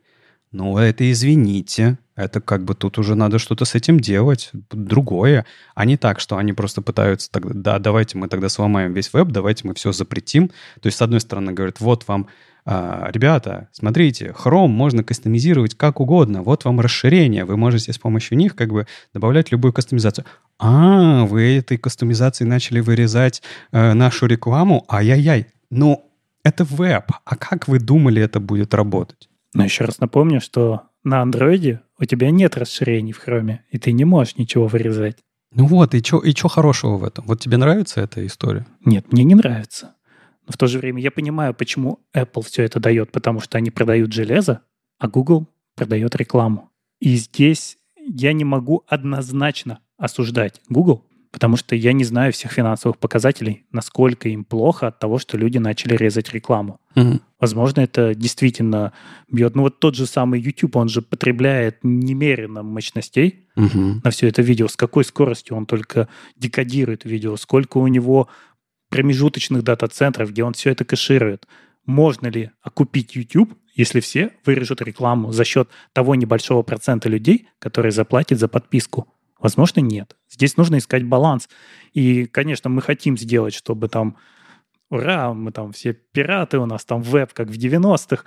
Но это, извините, это как бы тут уже надо что-то с этим делать, другое, а не так, что они просто пытаются тогда, да, давайте мы тогда сломаем весь веб, давайте мы все запретим. То есть, с одной стороны, говорят, вот вам а, ребята, смотрите, Chrome можно кастомизировать как угодно. Вот вам расширение. Вы можете с помощью них как бы добавлять любую кастомизацию. А, вы этой кастомизацией начали вырезать э, нашу рекламу? Ай-яй-яй. Ну, это веб. А как вы думали, это будет работать? Но еще раз напомню, что на андроиде у тебя нет расширений в Chrome, и ты не можешь ничего вырезать. Ну вот, и что и чё хорошего в этом? Вот тебе нравится эта история? Нет, мне не нравится. Но в то же время я понимаю, почему Apple все это дает, потому что они продают железо, а Google продает рекламу. И здесь я не могу однозначно осуждать Google, потому что я не знаю всех финансовых показателей, насколько им плохо от того, что люди начали резать рекламу. Угу. Возможно, это действительно бьет. Ну вот тот же самый YouTube, он же потребляет немерено мощностей угу. на все это видео. С какой скоростью он только декодирует видео, сколько у него промежуточных дата-центров, где он все это кэширует. Можно ли окупить YouTube, если все вырежут рекламу за счет того небольшого процента людей, которые заплатят за подписку? Возможно, нет. Здесь нужно искать баланс. И, конечно, мы хотим сделать, чтобы там, ура, мы там все пираты, у нас там веб, как в 90-х,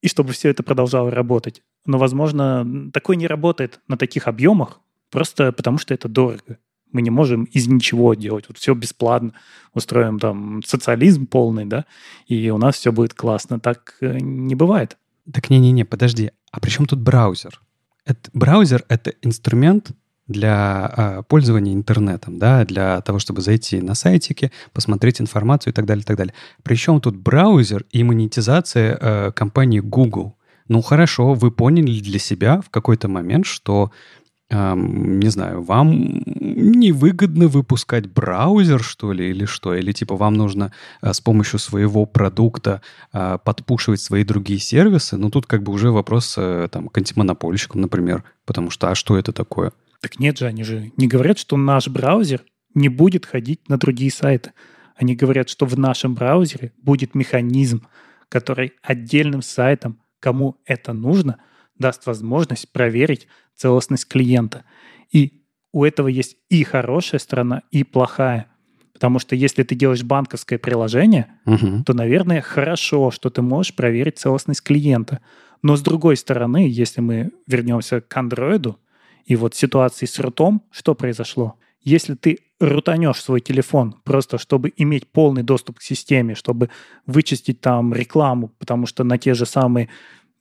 и чтобы все это продолжало работать. Но, возможно, такое не работает на таких объемах, просто потому что это дорого. Мы не можем из ничего делать. Вот все бесплатно. Устроим там социализм полный, да, и у нас все будет классно. Так э, не бывает. Так не-не-не, подожди. А при чем тут браузер? Это, браузер — это инструмент для э, пользования интернетом, да, для того, чтобы зайти на сайтики, посмотреть информацию и так далее, и так далее. Причем тут браузер и монетизация э, компании Google. Ну хорошо, вы поняли для себя в какой-то момент, что не знаю, вам невыгодно выпускать браузер, что ли, или что? Или типа вам нужно а, с помощью своего продукта а, подпушивать свои другие сервисы? Ну, тут как бы уже вопрос а, там, к антимонопольщикам, например, потому что а что это такое? Так нет же, они же не говорят, что наш браузер не будет ходить на другие сайты. Они говорят, что в нашем браузере будет механизм, который отдельным сайтом, кому это нужно, даст возможность проверить целостность клиента. И у этого есть и хорошая сторона, и плохая. Потому что если ты делаешь банковское приложение, угу. то, наверное, хорошо, что ты можешь проверить целостность клиента. Но с другой стороны, если мы вернемся к андроиду, и вот ситуации с рутом, что произошло? Если ты рутанешь свой телефон просто, чтобы иметь полный доступ к системе, чтобы вычистить там рекламу, потому что на те же самые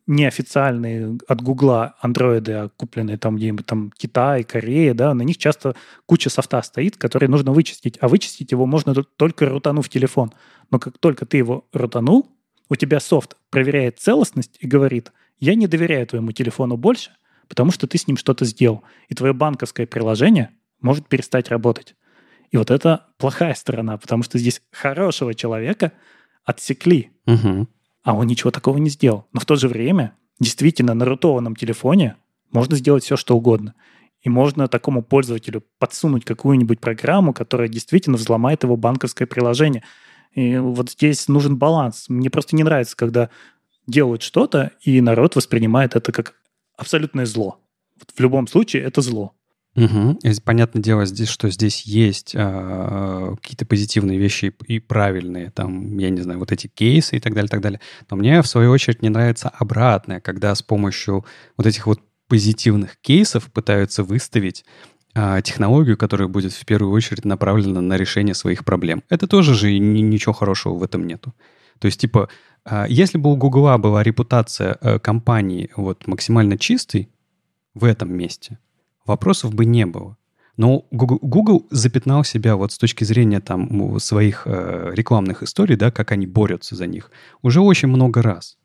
неофициальные от Гугла андроиды, а купленные там где-нибудь там Китай, Корея, да, на них часто куча софта стоит, который нужно вычистить, а вычистить его можно только рутанув телефон. Но как только ты его рутанул, у тебя софт проверяет целостность и говорит, я не доверяю твоему телефону больше, потому что ты с ним что-то сделал, и твое банковское приложение может перестать работать. И вот это плохая сторона, потому что здесь хорошего человека отсекли. Угу а он ничего такого не сделал. Но в то же время, действительно, на рутованном телефоне можно сделать все, что угодно. И можно такому пользователю подсунуть какую-нибудь программу, которая действительно взломает его банковское приложение. И вот здесь нужен баланс. Мне просто не нравится, когда делают что-то, и народ воспринимает это как абсолютное зло. Вот в любом случае это зло. Угу. Понятное дело, здесь, что здесь есть э, какие-то позитивные вещи и правильные, там, я не знаю, вот эти кейсы и так далее, так далее. Но мне, в свою очередь, не нравится обратное, когда с помощью вот этих вот позитивных кейсов пытаются выставить э, технологию, которая будет в первую очередь направлена на решение своих проблем. Это тоже же ни, ничего хорошего в этом нету. То есть, типа, э, если бы у Гугла была репутация э, компании вот максимально чистой в этом месте, вопросов бы не было. Но Google, запятнал себя вот с точки зрения там своих э, рекламных историй, да, как они борются за них, уже очень много раз.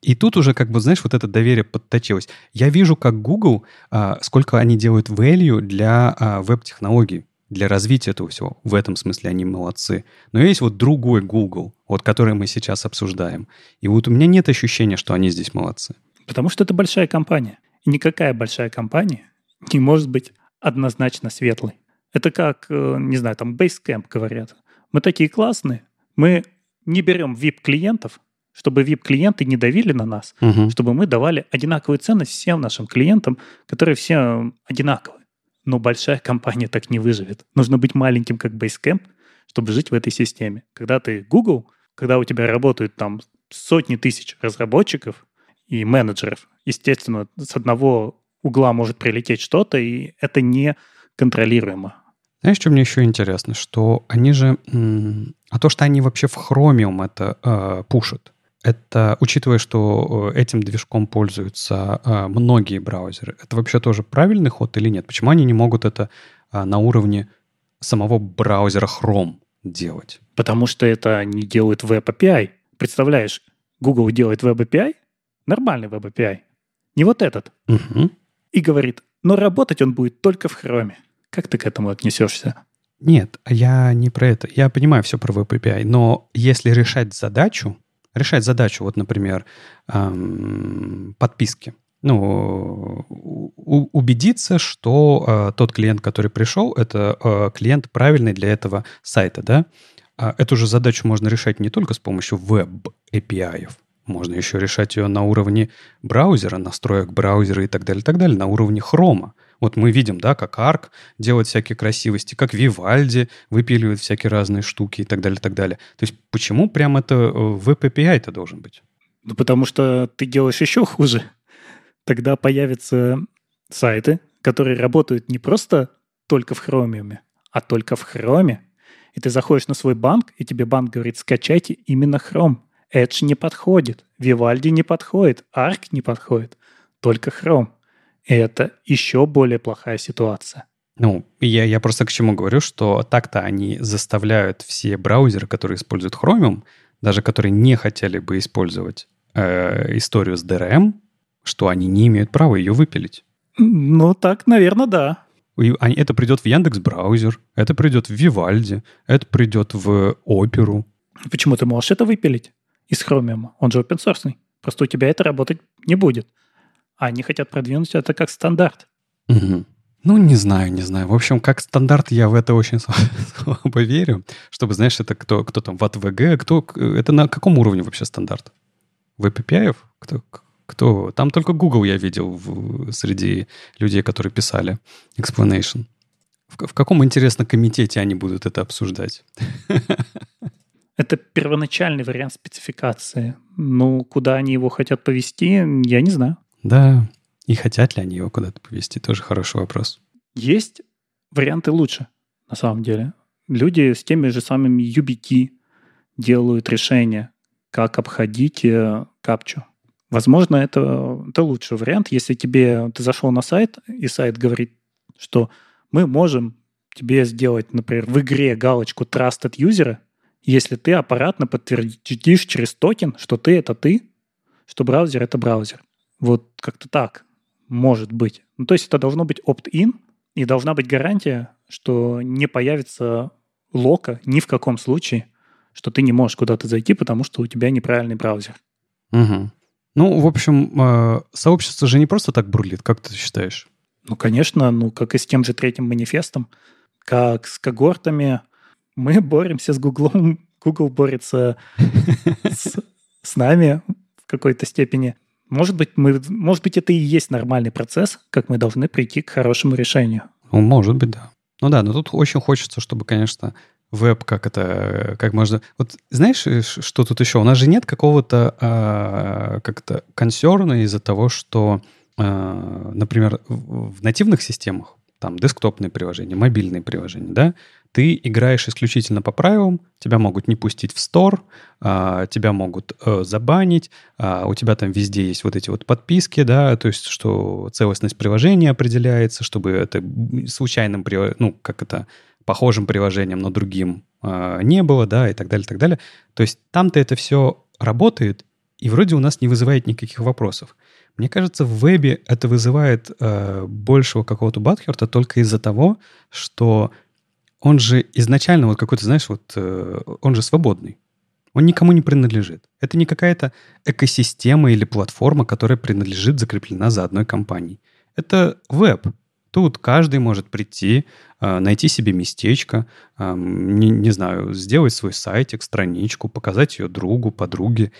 И тут уже, как бы, знаешь, вот это доверие подточилось. Я вижу, как Google, а, сколько они делают value для а, веб-технологий, для развития этого всего. В этом смысле они молодцы. Но есть вот другой Google, вот который мы сейчас обсуждаем. И вот у меня нет ощущения, что они здесь молодцы. Потому что это большая компания. И никакая большая компания не может быть однозначно светлой. Это как, э, не знаю, там Basecamp говорят. Мы такие классные, мы не берем VIP-клиентов, чтобы VIP-клиенты не давили на нас, угу. чтобы мы давали одинаковую ценность всем нашим клиентам, которые все одинаковые. Но большая компания так не выживет. Нужно быть маленьким, как Basecamp, чтобы жить в этой системе. Когда ты Google, когда у тебя работают там сотни тысяч разработчиков и менеджеров, естественно, с одного угла может прилететь что-то, и это не контролируемо. Знаешь, что мне еще интересно? Что они же... А то, что они вообще в Chromium это э, пушат, это, учитывая, что э, этим движком пользуются э, многие браузеры, это вообще тоже правильный ход или нет? Почему они не могут это э, на уровне самого браузера Chrome делать? Потому что это не делают Web API. Представляешь, Google делает Web API, нормальный Web API, не вот этот. Угу. И говорит, но работать он будет только в Chrome. Как ты к этому отнесешься? Нет, я не про это. Я понимаю все про Web API, но если решать задачу, решать задачу, вот, например, эм, подписки. Ну, у, убедиться, что э, тот клиент, который пришел, это э, клиент правильный для этого сайта, да? А эту же задачу можно решать не только с помощью веб-API, можно еще решать ее на уровне браузера, настроек браузера и так далее, и так далее, на уровне хрома. Вот мы видим, да, как Arc делает всякие красивости, как Vivaldi выпиливает всякие разные штуки и так далее, и так далее. То есть почему прям это э, веб API это должен быть? Ну, потому что ты делаешь еще хуже. Тогда появятся сайты, которые работают не просто только в Chromium, а только в Chrome. И ты заходишь на свой банк, и тебе банк говорит, скачайте именно Chrome. Edge не подходит, Vivaldi не подходит, Arc не подходит, только Chrome. И это еще более плохая ситуация. Ну, я, я просто к чему говорю, что так-то они заставляют все браузеры, которые используют Chromium, даже которые не хотели бы использовать э, историю с DRM, что они не имеют права ее выпилить. Ну, так, наверное, да. И это придет в Яндекс браузер, это придет в Вивальди, это придет в Оперу. Почему ты можешь это выпилить из Chromium? Он же open source. Просто у тебя это работать не будет. А они хотят продвинуть это как стандарт. Угу. Ну, не знаю, не знаю. В общем, как стандарт я в это очень слабо верю. Чтобы, знаешь, это кто, кто там в АТВГ, кто, это на каком уровне вообще стандарт? VPPI? Кто, кто? Там только Google я видел в, среди людей, которые писали explanation. В, в каком, интересно, комитете они будут это обсуждать? Это первоначальный вариант спецификации. Ну, куда они его хотят повести, я не знаю. Да, и хотят ли они его куда-то повезти, тоже хороший вопрос. Есть варианты лучше, на самом деле. Люди с теми же самыми UBT делают решения, как обходить э, капчу. Возможно, это, это лучший вариант, если тебе ты зашел на сайт, и сайт говорит, что мы можем тебе сделать, например, в игре галочку Trusted User, если ты аппаратно подтвердишь через токен, что ты — это ты, что браузер — это браузер. Вот как-то так может быть. Ну, то есть это должно быть opt-in, и должна быть гарантия, что не появится лока ни в каком случае, что ты не можешь куда-то зайти, потому что у тебя неправильный браузер. Угу. Ну, в общем, э, сообщество же не просто так бурлит, как ты считаешь? Ну, конечно, ну, как и с тем же третьим манифестом, как с когортами. Мы боремся с Гуглом, Google борется с нами в какой-то степени. Может быть, мы, может быть, это и есть нормальный процесс, как мы должны прийти к хорошему решению. Ну, может быть, да. Ну да, но тут очень хочется, чтобы, конечно, веб как это, как можно... Вот знаешь, э, что тут еще? У нас же нет какого-то э, как-то консерна из-за того, что, э, например, в нативных системах там десктопные приложения, мобильные приложения, да, ты играешь исключительно по правилам, тебя могут не пустить в стор, а, тебя могут э, забанить, а, у тебя там везде есть вот эти вот подписки, да, то есть что целостность приложения определяется, чтобы это случайным, ну, как это, похожим приложением, но другим а, не было, да, и так далее, и так далее. То есть там-то это все работает, и вроде у нас не вызывает никаких вопросов. Мне кажется, в вебе это вызывает э, большего какого-то батхерта только из-за того, что он же изначально вот какой-то, знаешь, вот э, он же свободный. Он никому не принадлежит. Это не какая-то экосистема или платформа, которая принадлежит, закреплена за одной компанией. Это веб. Тут каждый может прийти, э, найти себе местечко, не, не знаю, сделать свой сайтик, страничку, показать ее другу, подруге,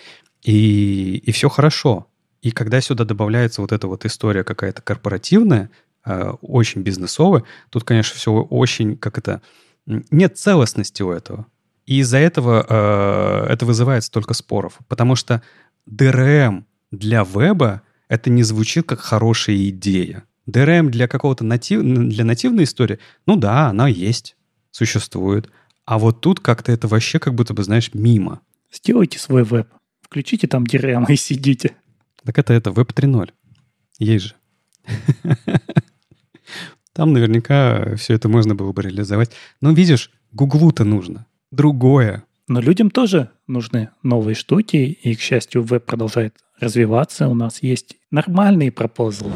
и, и все хорошо. И когда сюда добавляется вот эта вот история какая-то корпоративная, э, очень бизнесовая, тут, конечно, все очень, как это, нет целостности у этого. И из-за этого э, это вызывает столько споров. Потому что DRM для веба это не звучит как хорошая идея. DRM для какого-то натив, для нативной истории, ну да, она есть, существует. А вот тут как-то это вообще как будто бы, знаешь, мимо. Сделайте свой веб. Включите там DRM и сидите. Так это это, Web 3.0. Есть же. Там наверняка все это можно было бы реализовать. Но видишь, Гуглу-то нужно. Другое. Но людям тоже нужны новые штуки, и, к счастью, веб продолжает развиваться. У нас есть нормальные пропозалы.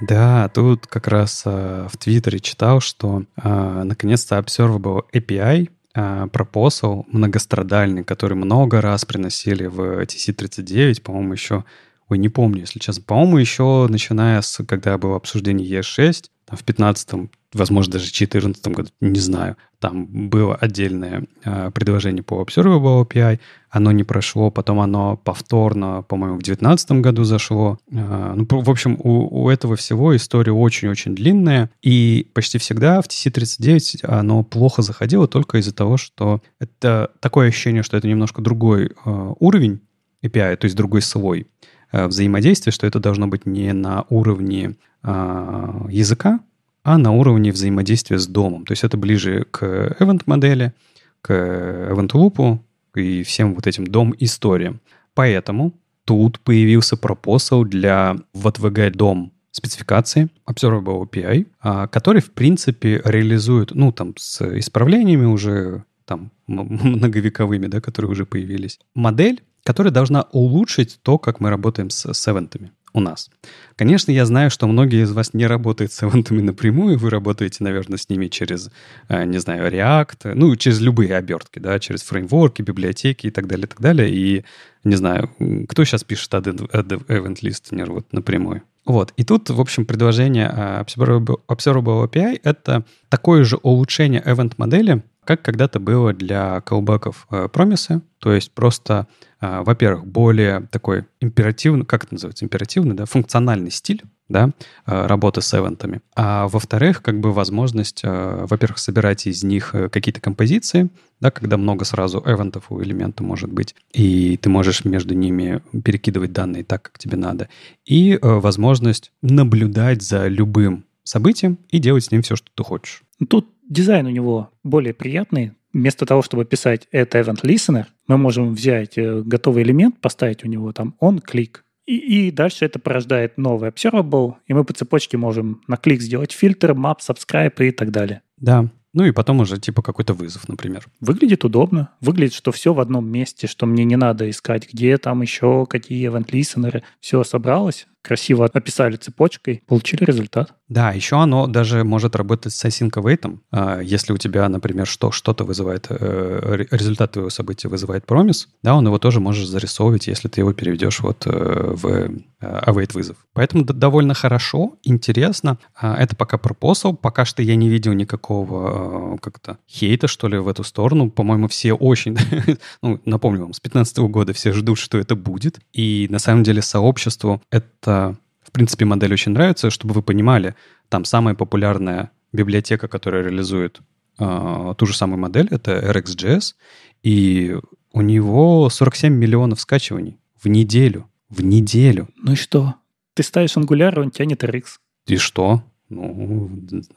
Да, тут как раз э, в Твиттере читал, что э, наконец-то Observable API э, пропосал многострадальный, который много раз приносили в TC39, по-моему, еще... Ой, не помню, если честно. По-моему, еще начиная с, когда было обсуждение E6, в 15 возможно, даже в 2014 году, не знаю. Там было отдельное э, предложение по Observable API, оно не прошло, потом оно повторно, по-моему, в 2019 году зашло. Э, ну, в общем, у, у этого всего история очень-очень длинная, и почти всегда в TC39 оно плохо заходило только из-за того, что это такое ощущение, что это немножко другой э, уровень API, то есть другой свой э, взаимодействия, что это должно быть не на уровне э, языка, а на уровне взаимодействия с домом. То есть это ближе к event-модели, к event-лупу и всем вот этим дом-историям. Поэтому тут появился пропосал для WhatVG дом спецификации Observable API, а, который, в принципе, реализует, ну, там, с исправлениями уже там многовековыми, да, которые уже появились, модель, которая должна улучшить то, как мы работаем с, с эвентами у нас. Конечно, я знаю, что многие из вас не работают с эвентами напрямую, вы работаете, наверное, с ними через, э, не знаю, React, ну, через любые обертки, да, через фреймворки, библиотеки и так далее, и так далее. И, не знаю, кто сейчас пишет Add Event Listener вот напрямую? Вот. И тут, в общем, предложение Observable, Observable API — это такое же улучшение event-модели, как когда-то было для колбеков э, промисы, то есть просто, э, во-первых, более такой императивный, как это называется, императивный, да, функциональный стиль, да, э, работы с эвентами. А во-вторых, как бы возможность, во-первых, собирать из них какие-то композиции, да, когда много сразу эвентов у элемента может быть, и ты можешь между ними перекидывать данные так, как тебе надо. И возможность наблюдать за любым событием и делать с ним все, что ты хочешь. Тут дизайн у него более приятный. Вместо того, чтобы писать это event listener, мы можем взять э, готовый элемент, поставить у него там on клик, и, и дальше это порождает новый observable, и мы по цепочке можем на клик сделать фильтр, map, subscribe и так далее. Да, ну и потом уже типа какой-то вызов, например. Выглядит удобно. Выглядит, что все в одном месте, что мне не надо искать, где там еще какие event listener. Все собралось, красиво описали цепочкой, получили результат. Да, еще оно даже может работать с async await. А, если у тебя, например, что, что-то вызывает, э, результат твоего события вызывает промис, да, он его тоже можешь зарисовывать, если ты его переведешь вот э, в э, await вызов. Поэтому довольно хорошо, интересно. А, это пока proposal. Пока что я не видел никакого как-то хейта, что ли, в эту сторону. По-моему, все очень... ну, напомню вам, с 2015 года все ждут, что это будет. И на самом деле сообществу это в принципе, модель очень нравится. Чтобы вы понимали, там самая популярная библиотека, которая реализует э, ту же самую модель, это RxJS. И У него 47 миллионов скачиваний в неделю. В неделю. Ну и что? Ты ставишь Angular, он тянет RX. И что? Ну,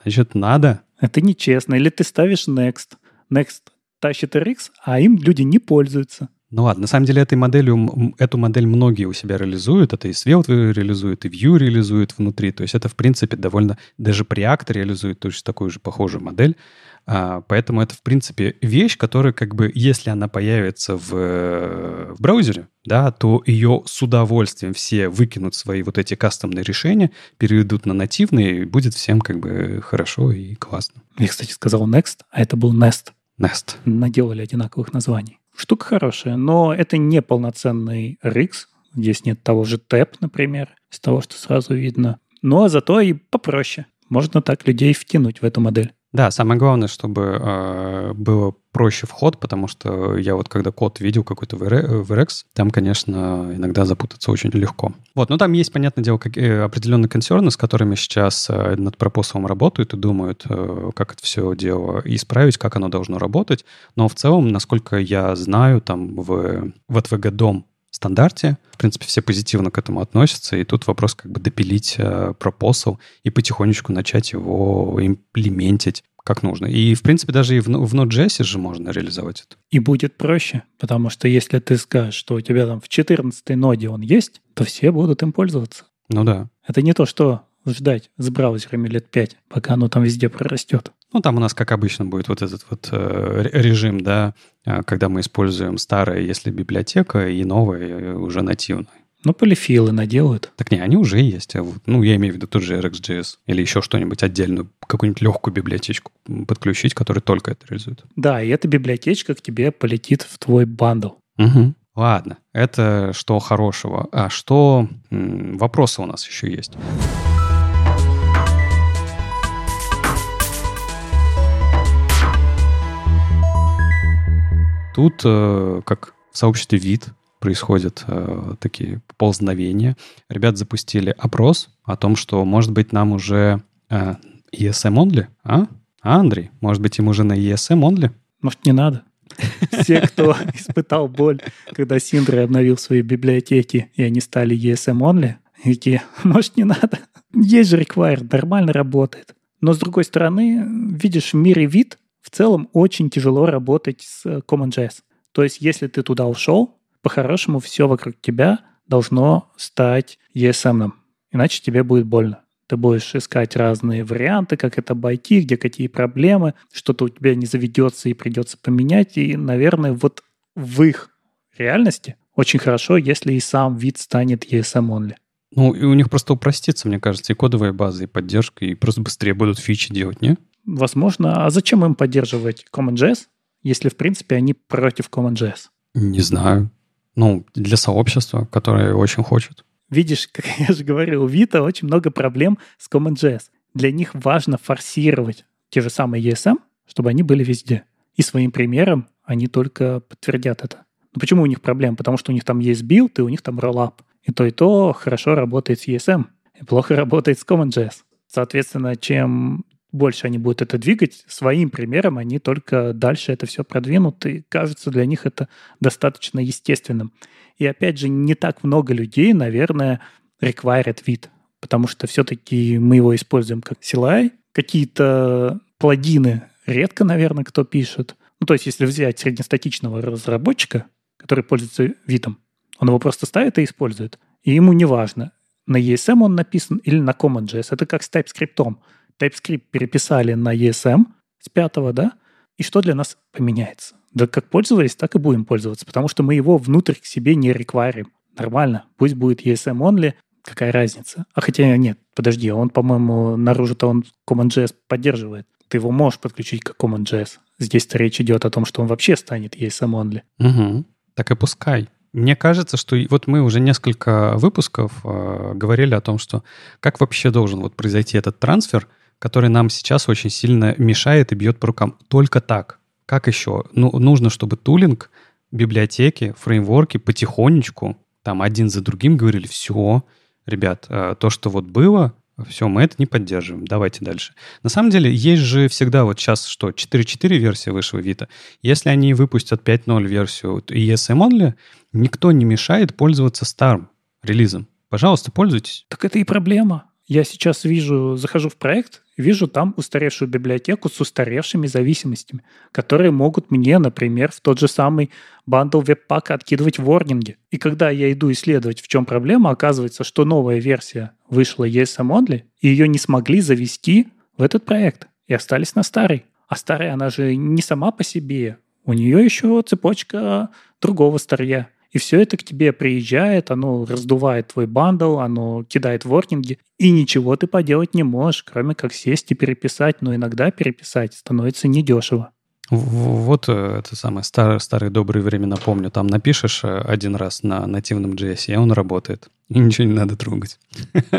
значит, надо. Это нечестно. Или ты ставишь Next. Next тащит RX, а им люди не пользуются. Ну ладно, на самом деле этой моделью, эту модель многие у себя реализуют. Это и Svelte реализует, и Vue реализует внутри. То есть это, в принципе, довольно... Даже Preact реализует точно такую же похожую модель. А, поэтому это, в принципе, вещь, которая, как бы, если она появится в, в браузере, да, то ее с удовольствием все выкинут свои вот эти кастомные решения, переведут на нативные, и будет всем как бы хорошо и классно. Я, кстати, сказал Next, а это был Nest. Nest. Наделали одинаковых названий. Штука хорошая, но это не полноценный RX. Здесь нет того же TAP, например, из того, что сразу видно. Но зато и попроще. Можно так людей втянуть в эту модель. Да, самое главное, чтобы э, было проще вход, потому что я вот когда код видел какой-то в RX, там, конечно, иногда запутаться очень легко. Вот, но там есть, понятное дело, как, э, определенные консерны, с которыми сейчас э, над пропосовым работают и думают, э, как это все дело исправить, как оно должно работать. Но в целом, насколько я знаю, там в, в ATVG дом стандарте. В принципе, все позитивно к этому относятся, и тут вопрос как бы допилить э, пропосал и потихонечку начать его имплементить как нужно. И, в принципе, даже и в, в Node.js же можно реализовать это. И будет проще, потому что если ты скажешь, что у тебя там в 14 ноде он есть, то все будут им пользоваться. Ну да. Это не то, что ждать с браузерами лет 5, пока оно там везде прорастет. Ну, там у нас, как обычно, будет вот этот вот э, режим, да, э, когда мы используем старое, если библиотека, и новое уже нативное. Ну, полифилы наделают. Так не, они уже есть. А ну, я имею в виду тот же RxJS или еще что-нибудь отдельную, какую-нибудь легкую библиотечку подключить, которая только это реализует. Да, и эта библиотечка к тебе полетит в твой бандл. Угу. Ладно, это что хорошего. А что... Вопросы у нас еще есть. Тут, э, как в сообществе вид, происходят э, такие ползновения. Ребят запустили опрос о том, что, может быть, нам уже э, ESM only, а? А, Андрей, может быть, им уже на ESM only? Может, не надо? Все, кто испытал боль, когда Синдра обновил свои библиотеки, и они стали ESM only, такие, может, не надо? Есть же require, нормально работает. Но, с другой стороны, видишь, в мире вид в целом очень тяжело работать с CommonJS. То есть, если ты туда ушел, по-хорошему все вокруг тебя должно стать ESM. Иначе тебе будет больно. Ты будешь искать разные варианты, как это обойти, где какие проблемы, что-то у тебя не заведется и придется поменять. И, наверное, вот в их реальности очень хорошо, если и сам вид станет ESM only. Ну, и у них просто упростится, мне кажется, и кодовая база, и поддержка, и просто быстрее будут фичи делать, не? Возможно. А зачем им поддерживать CommonJS, если, в принципе, они против CommonJS? Не знаю. Ну, для сообщества, которое очень хочет. Видишь, как я же говорил, у Vite очень много проблем с CommonJS. Для них важно форсировать те же самые ESM, чтобы они были везде. И своим примером они только подтвердят это. Но почему у них проблем? Потому что у них там есть билд, и у них там Rollup. И то, и то хорошо работает с ESM, и плохо работает с CommonJS. Соответственно, чем больше они будут это двигать, своим примером они только дальше это все продвинут, и кажется для них это достаточно естественным. И опять же, не так много людей, наверное, required вид, потому что все-таки мы его используем как CLI. Какие-то плагины редко, наверное, кто пишет. Ну, то есть, если взять среднестатичного разработчика, который пользуется видом, он его просто ставит и использует. И ему не важно, на ESM он написан или на CommonJS. Это как с TypeScript. TypeScript переписали на ESM с пятого, да? И что для нас поменяется? Да как пользовались, так и будем пользоваться, потому что мы его внутрь к себе не рекварим. Нормально, пусть будет ESM only, какая разница? А хотя нет, подожди, он, по-моему, наружу-то он CommonJS поддерживает. Ты его можешь подключить к CommonJS. Здесь-то речь идет о том, что он вообще станет ESM only. Угу. Так и пускай. Мне кажется, что вот мы уже несколько выпусков э, говорили о том, что как вообще должен вот произойти этот трансфер – который нам сейчас очень сильно мешает и бьет по рукам. Только так. Как еще? Ну, нужно, чтобы тулинг, библиотеки, фреймворки потихонечку, там один за другим говорили, все, ребят, э, то, что вот было, все, мы это не поддерживаем, давайте дальше. На самом деле, есть же всегда вот сейчас что, 4.4 версия вышла Vita. Если они выпустят 5.0 версию ESM only, никто не мешает пользоваться старым релизом. Пожалуйста, пользуйтесь. Так это и проблема. Я сейчас вижу, захожу в проект, вижу там устаревшую библиотеку с устаревшими зависимостями, которые могут мне, например, в тот же самый бандл веб-пак откидывать ворнинги. И когда я иду исследовать, в чем проблема, оказывается, что новая версия вышла ESM Only, и ее не смогли завести в этот проект, и остались на старой. А старая, она же не сама по себе. У нее еще цепочка другого старья. И все это к тебе приезжает, оно раздувает твой бандл, оно кидает воркинги, и ничего ты поделать не можешь, кроме как сесть и переписать. Но иногда переписать становится недешево. Вот э, это самое старые, старые добрые времена помню. Там напишешь э, один раз на нативном JS, и он работает. И ничего не надо трогать.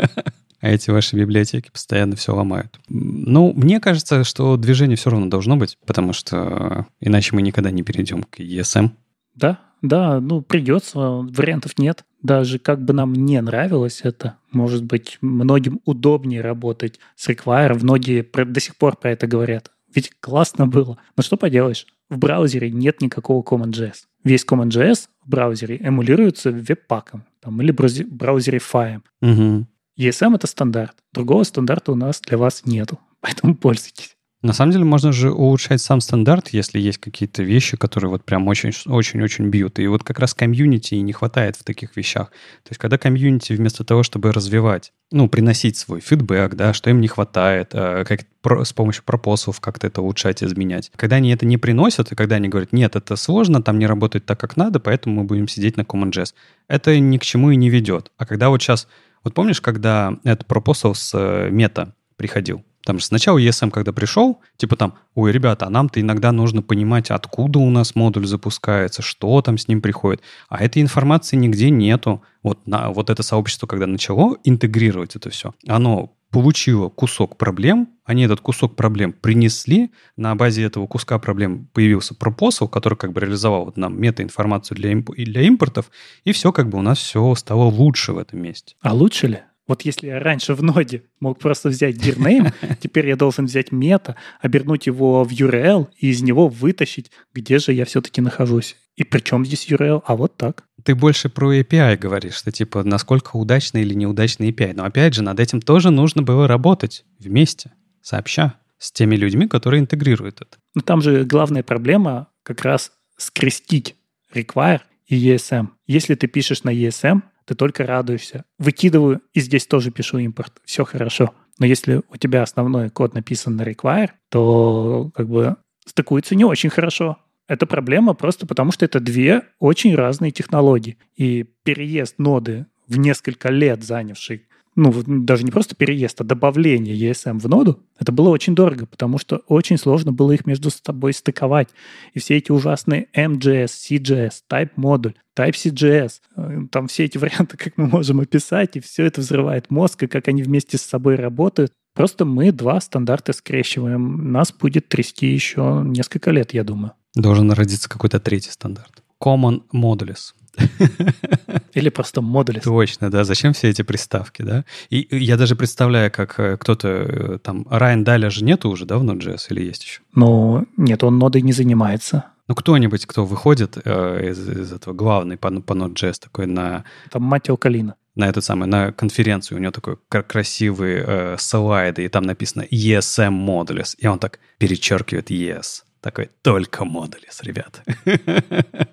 А эти ваши библиотеки постоянно все ломают. Ну, мне кажется, что движение все равно должно быть, потому что иначе мы никогда не перейдем к ESM. Да, да, ну придется, вариантов нет. Даже как бы нам не нравилось это, может быть, многим удобнее работать с Require, многие до сих пор про это говорят. Ведь классно было. Но что поделаешь, в браузере нет никакого CommonJS. Весь CommonJS в браузере эмулируется веб-паком там, или браузере фаем. Угу. ESM — это стандарт. Другого стандарта у нас для вас нету, поэтому пользуйтесь. На самом деле можно же улучшать сам стандарт, если есть какие-то вещи, которые вот прям очень-очень-очень бьют. И вот как раз комьюнити не хватает в таких вещах. То есть когда комьюнити вместо того, чтобы развивать, ну, приносить свой фидбэк, да, что им не хватает, э, как с помощью пропосов как-то это улучшать, изменять. Когда они это не приносят, и когда они говорят, нет, это сложно, там не работает так, как надо, поэтому мы будем сидеть на CommonJS, это ни к чему и не ведет. А когда вот сейчас... Вот помнишь, когда этот пропосал с э, мета приходил? Там же сначала ESM, когда пришел, типа там, ой, ребята, а нам-то иногда нужно понимать, откуда у нас модуль запускается, что там с ним приходит. А этой информации нигде нету. Вот, на, вот это сообщество, когда начало интегрировать это все, оно получило кусок проблем, они этот кусок проблем принесли, на базе этого куска проблем появился пропосл, который как бы реализовал вот нам метаинформацию для, имп- для импортов, и все как бы у нас все стало лучше в этом месте. А лучше ли? Вот если я раньше в ноде мог просто взять dirname, теперь я должен взять мета, обернуть его в URL и из него вытащить, где же я все-таки нахожусь. И при чем здесь URL? А вот так. Ты больше про API говоришь, что типа насколько удачный или неудачный API. Но опять же, над этим тоже нужно было работать вместе, сообща, с теми людьми, которые интегрируют это. Но там же главная проблема как раз скрестить require и ESM. Если ты пишешь на ESM, ты только радуешься. Выкидываю, и здесь тоже пишу импорт. Все хорошо. Но если у тебя основной код написан на require, то как бы стыкуется не очень хорошо. Это проблема просто потому, что это две очень разные технологии. И переезд ноды в несколько лет занявший ну, даже не просто переезд, а добавление ESM в ноду, это было очень дорого, потому что очень сложно было их между собой стыковать. И все эти ужасные MJS, CJS, Type модуль, Type CJS, э, там все эти варианты, как мы можем описать, и все это взрывает мозг, и как они вместе с собой работают. Просто мы два стандарта скрещиваем. Нас будет трясти еще несколько лет, я думаю. Должен родиться какой-то третий стандарт. Common Modules. Или просто модули. Точно, да. Зачем все эти приставки, да? И я даже представляю, как э, кто-то э, там... Райан Даля же нету уже, да, в Node.js или есть еще? Ну, нет, он нодой не занимается. Ну, кто-нибудь, кто выходит э, из, из этого главный по, по Node.js такой на... Там Матео Калина. На этот самый, на конференцию у него такой красивый э, слайды, и там написано ESM Modules, и он так перечеркивает ES. Такой, только Modules, ребята.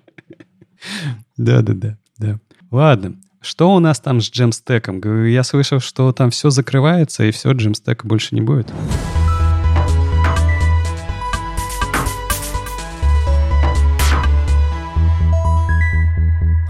Да-да-да. да. Ладно. Что у нас там с джемстеком? Я слышал, что там все закрывается, и все, джемстека больше не будет.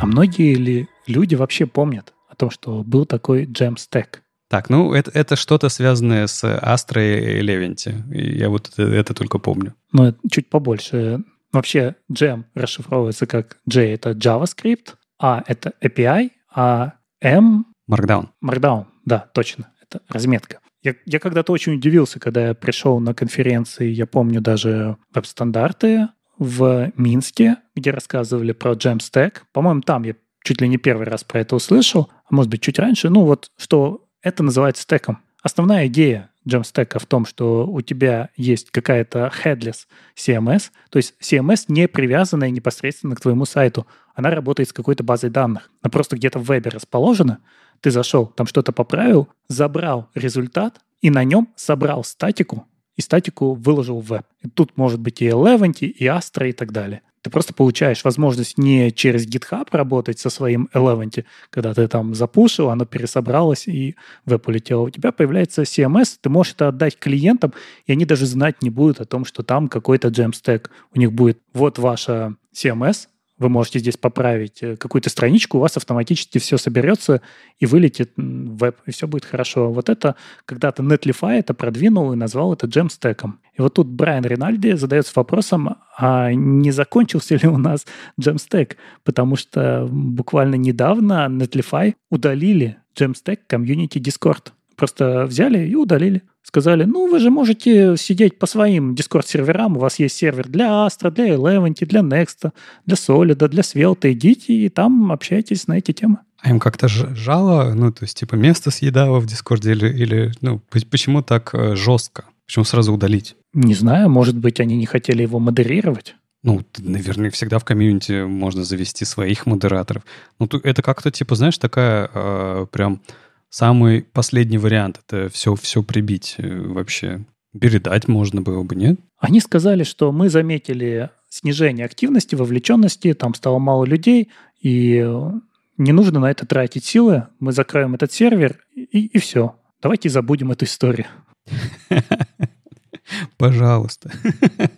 А многие ли люди вообще помнят о том, что был такой джемстек? Так, ну это, это что-то связанное с Astra и Левенти. Я вот это, это только помню. Ну, чуть побольше. Вообще, Gem расшифровывается как J — это JavaScript, A — это API, а M — Markdown. Markdown, да, точно. Это разметка. Я, я когда-то очень удивился, когда я пришел на конференции, я помню даже веб-стандарты в Минске, где рассказывали про Jamstack. По-моему, там я чуть ли не первый раз про это услышал, а может быть, чуть раньше. Ну вот, что это называется стеком. основная идея Jamstack в том, что у тебя есть какая-то headless CMS, то есть CMS не привязанная непосредственно к твоему сайту. Она работает с какой-то базой данных. Она просто где-то в вебе расположена. Ты зашел, там что-то поправил, забрал результат и на нем собрал статику, и статику выложил в веб. И тут может быть и Eleventy, и Astra и так далее. Ты просто получаешь возможность не через GitHub работать со своим Eleventy, когда ты там запушил, оно пересобралось и веб улетело. У тебя появляется CMS, ты можешь это отдать клиентам, и они даже знать не будут о том, что там какой-то Jamstack. У них будет вот ваша CMS, вы можете здесь поправить э, какую-то страничку, у вас автоматически все соберется и вылетит в веб, и все будет хорошо. Вот это когда-то Netlify это продвинул и назвал это джемстеком. И вот тут Брайан Ринальди задается вопросом, а не закончился ли у нас джемстек? Потому что буквально недавно Netlify удалили джемстек комьюнити Discord. Просто взяли и удалили сказали, ну, вы же можете сидеть по своим Discord-серверам, у вас есть сервер для Astra, для Eleventy, для Next, для Solid, для Svelte, идите и там общайтесь на эти темы. А им как-то жало, ну, то есть, типа, место съедало в Дискорде или, или ну, почему так э, жестко? Почему сразу удалить? Не знаю, может быть, они не хотели его модерировать. Ну, наверное, всегда в комьюнити можно завести своих модераторов. Ну, это как-то, типа, знаешь, такая э, прям самый последний вариант — это все, все прибить э, вообще. Передать можно было бы, нет? Они сказали, что мы заметили снижение активности, вовлеченности, там стало мало людей, и не нужно на это тратить силы, мы закроем этот сервер, и, и все. Давайте забудем эту историю. Пожалуйста.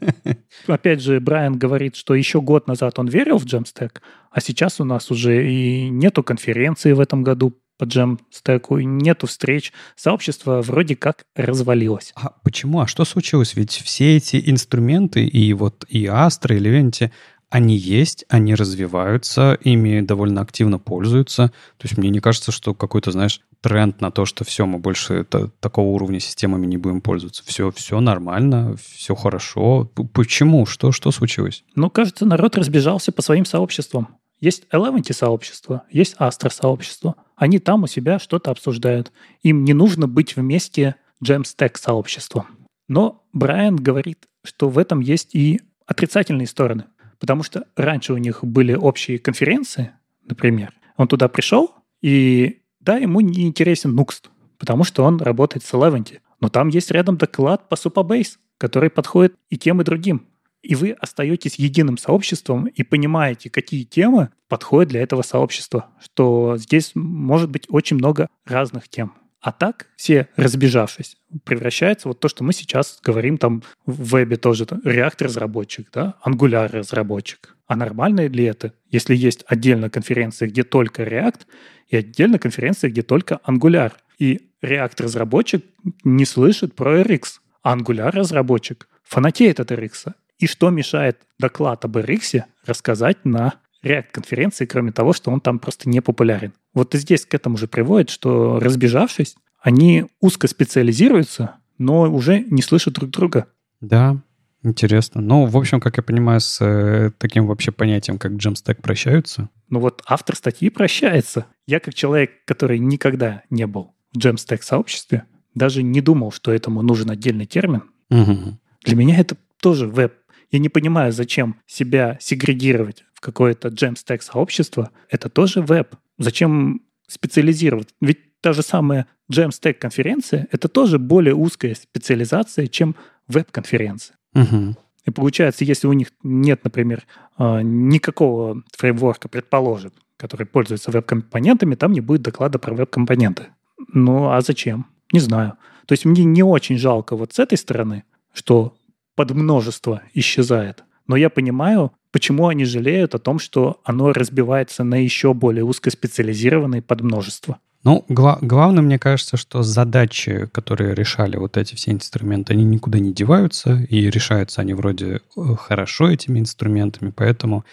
Опять же, Брайан говорит, что еще год назад он верил в Jamstack, а сейчас у нас уже и нету конференции в этом году по джем-стеку, нету встреч, сообщество вроде как развалилось. А почему? А что случилось? Ведь все эти инструменты, и вот и Astra, и Levent, они есть, они развиваются, ими довольно активно пользуются. То есть мне не кажется, что какой-то, знаешь, тренд на то, что все, мы больше это, такого уровня системами не будем пользоваться. Все, все нормально, все хорошо. Почему? Что, что случилось? Ну, кажется, народ разбежался по своим сообществам. Есть Eleventy сообщество, есть Astra сообщество. Они там у себя что-то обсуждают. Им не нужно быть вместе Jamstack сообществом. Но Брайан говорит, что в этом есть и отрицательные стороны. Потому что раньше у них были общие конференции, например. Он туда пришел, и да, ему не интересен Nuxt, потому что он работает с Eleventy. Но там есть рядом доклад по Supabase, который подходит и тем, и другим и вы остаетесь единым сообществом и понимаете, какие темы подходят для этого сообщества, что здесь может быть очень много разных тем. А так все разбежавшись превращается вот то, что мы сейчас говорим там в вебе тоже, React-разработчик, да, Angular-разработчик. А нормально ли это, если есть отдельно конференция, где только React, и отдельно конференция, где только Angular? И React-разработчик не слышит про RX, а Angular-разработчик фанатеет от RX. И что мешает доклад об RX рассказать на React-конференции, кроме того, что он там просто не популярен. Вот и здесь к этому же приводит, что разбежавшись, они узко специализируются, но уже не слышат друг друга. Да, интересно. Ну, в общем, как я понимаю, с э, таким вообще понятием, как Jamstack прощаются. Ну вот автор статьи прощается. Я как человек, который никогда не был в Jamstack сообществе, даже не думал, что этому нужен отдельный термин. Угу. Для меня это тоже веб я не понимаю, зачем себя сегрегировать в какое-то Jamstack сообщество. Это тоже веб. Зачем специализировать? Ведь та же самая Jamstack конференция — это тоже более узкая специализация, чем веб-конференция. Угу. И получается, если у них нет, например, а, никакого фреймворка, предположим, который пользуется веб-компонентами, там не будет доклада про веб-компоненты. Ну, а зачем? Не знаю. То есть мне не очень жалко вот с этой стороны, что подмножество исчезает. Но я понимаю, почему они жалеют о том, что оно разбивается на еще более узкоспециализированные подмножества. Ну, гла- главное, мне кажется, что задачи, которые решали вот эти все инструменты, они никуда не деваются, и решаются они вроде э, хорошо этими инструментами, поэтому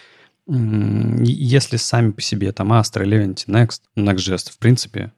если сами по себе там Astra, Eleventy, Next, Next.js, в принципе,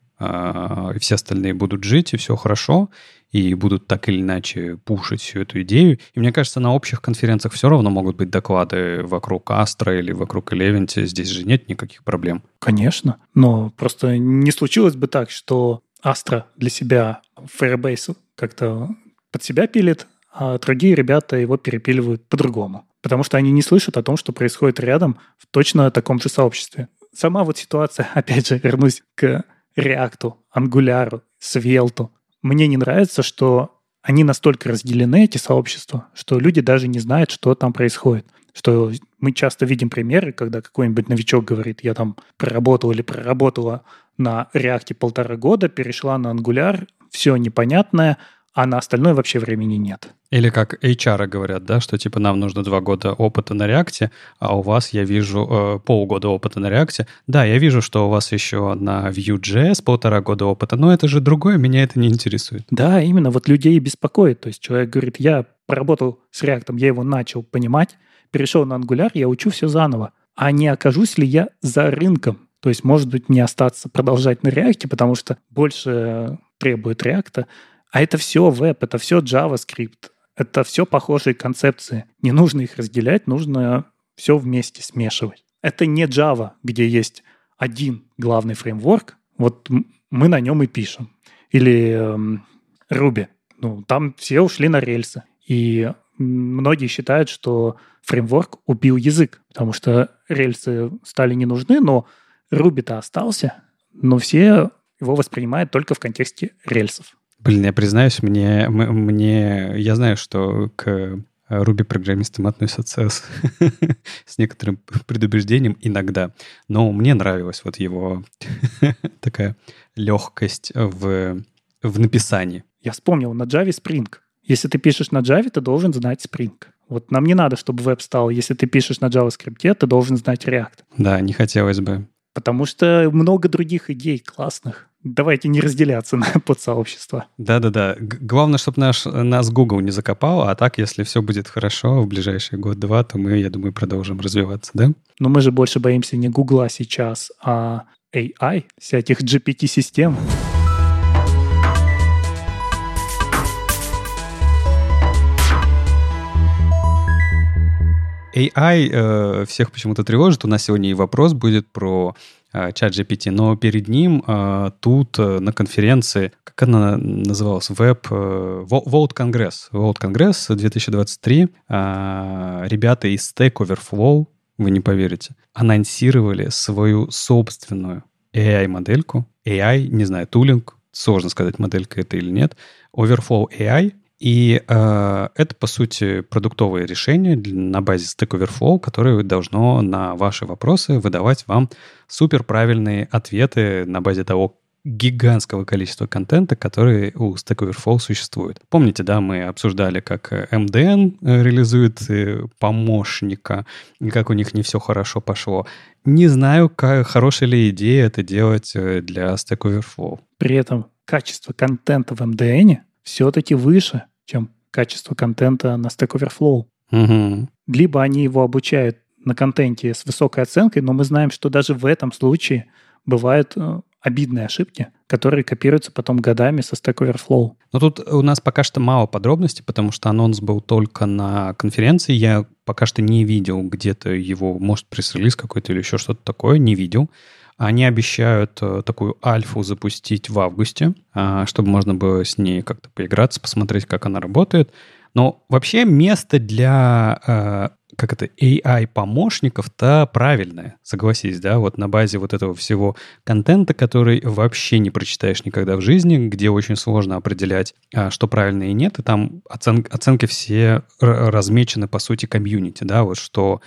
и все остальные будут жить, и все хорошо, и будут так или иначе пушить всю эту идею. И мне кажется, на общих конференциях все равно могут быть доклады вокруг Астра или вокруг Элевенти. Здесь же нет никаких проблем. Конечно. Но просто не случилось бы так, что Астра для себя Firebase как-то под себя пилит, а другие ребята его перепиливают по-другому. Потому что они не слышат о том, что происходит рядом в точно таком же сообществе. Сама вот ситуация, опять же, вернусь к React, Angular, Svelte. Мне не нравится, что они настолько разделены, эти сообщества, что люди даже не знают, что там происходит. Что мы часто видим примеры, когда какой-нибудь новичок говорит, я там проработал или проработала на React полтора года, перешла на Angular, все непонятное, а на остальное вообще времени нет. Или как HR говорят, да, что типа нам нужно два года опыта на реакте, а у вас я вижу э, полгода опыта на реакте. Да, я вижу, что у вас еще на Vue.js полтора года опыта, но это же другое, меня это не интересует. Да, именно, вот людей беспокоит. То есть человек говорит, я поработал с реактом, я его начал понимать, перешел на Angular, я учу все заново. А не окажусь ли я за рынком? То есть, может быть, не остаться продолжать на реакте, потому что больше требует реакта, а это все веб, это все JavaScript, это все похожие концепции. Не нужно их разделять, нужно все вместе смешивать. Это не Java, где есть один главный фреймворк, вот мы на нем и пишем. Или эм, Ruby. Ну, там все ушли на рельсы. И многие считают, что фреймворк убил язык, потому что рельсы стали не нужны, но Ruby-то остался, но все его воспринимают только в контексте рельсов. Блин, я признаюсь, мне, мне я знаю, что к Руби программистам относятся с, с некоторым предубеждением иногда. Но мне нравилась вот его такая легкость в, в написании. Я вспомнил, на Java Spring. Если ты пишешь на Java, ты должен знать Spring. Вот нам не надо, чтобы веб стал. Если ты пишешь на JavaScript, ты должен знать React. Да, не хотелось бы. Потому что много других идей классных. Давайте не разделяться на подсообщества. Да-да-да. Главное, чтобы наш, нас Google не закопал, а так, если все будет хорошо в ближайший год-два, то мы, я думаю, продолжим развиваться, да? Но мы же больше боимся не Гугла сейчас, а AI, всяких GPT-систем. AI э, всех почему-то тревожит. У нас сегодня и вопрос будет про э, чат GPT, но перед ним э, тут э, на конференции, как она называлась, веб, э, World Congress, World Congress 2023, э, ребята из Stack Overflow, вы не поверите, анонсировали свою собственную AI-модельку, AI, не знаю, тулинг, сложно сказать, моделька это или нет, Overflow AI, и э, это, по сути, продуктовое решение на базе Stack Overflow, которое должно на ваши вопросы выдавать вам супер правильные ответы на базе того гигантского количества контента, который у Stack Overflow существует. Помните, да, мы обсуждали, как MDN э, реализует э, помощника, и как у них не все хорошо пошло. Не знаю, как, хорошая ли идея это делать э, для Stack Overflow. При этом качество контента в MDN все-таки выше, чем качество контента на Stack Overflow. Угу. Либо они его обучают на контенте с высокой оценкой, но мы знаем, что даже в этом случае бывают э, обидные ошибки, которые копируются потом годами со Stack Overflow. Но тут у нас пока что мало подробностей, потому что анонс был только на конференции. Я пока что не видел где-то его, может, пресс-релиз какой-то или еще что-то такое, не видел. Они обещают э, такую альфу запустить в августе, а, чтобы можно было с ней как-то поиграться, посмотреть, как она работает. Но вообще место для э, как это, AI-помощников-то правильное, согласись, да, вот на базе вот этого всего контента, который вообще не прочитаешь никогда в жизни, где очень сложно определять, а, что правильно и нет, и там оцен, оценки все размечены, по сути, комьюнити, да, вот что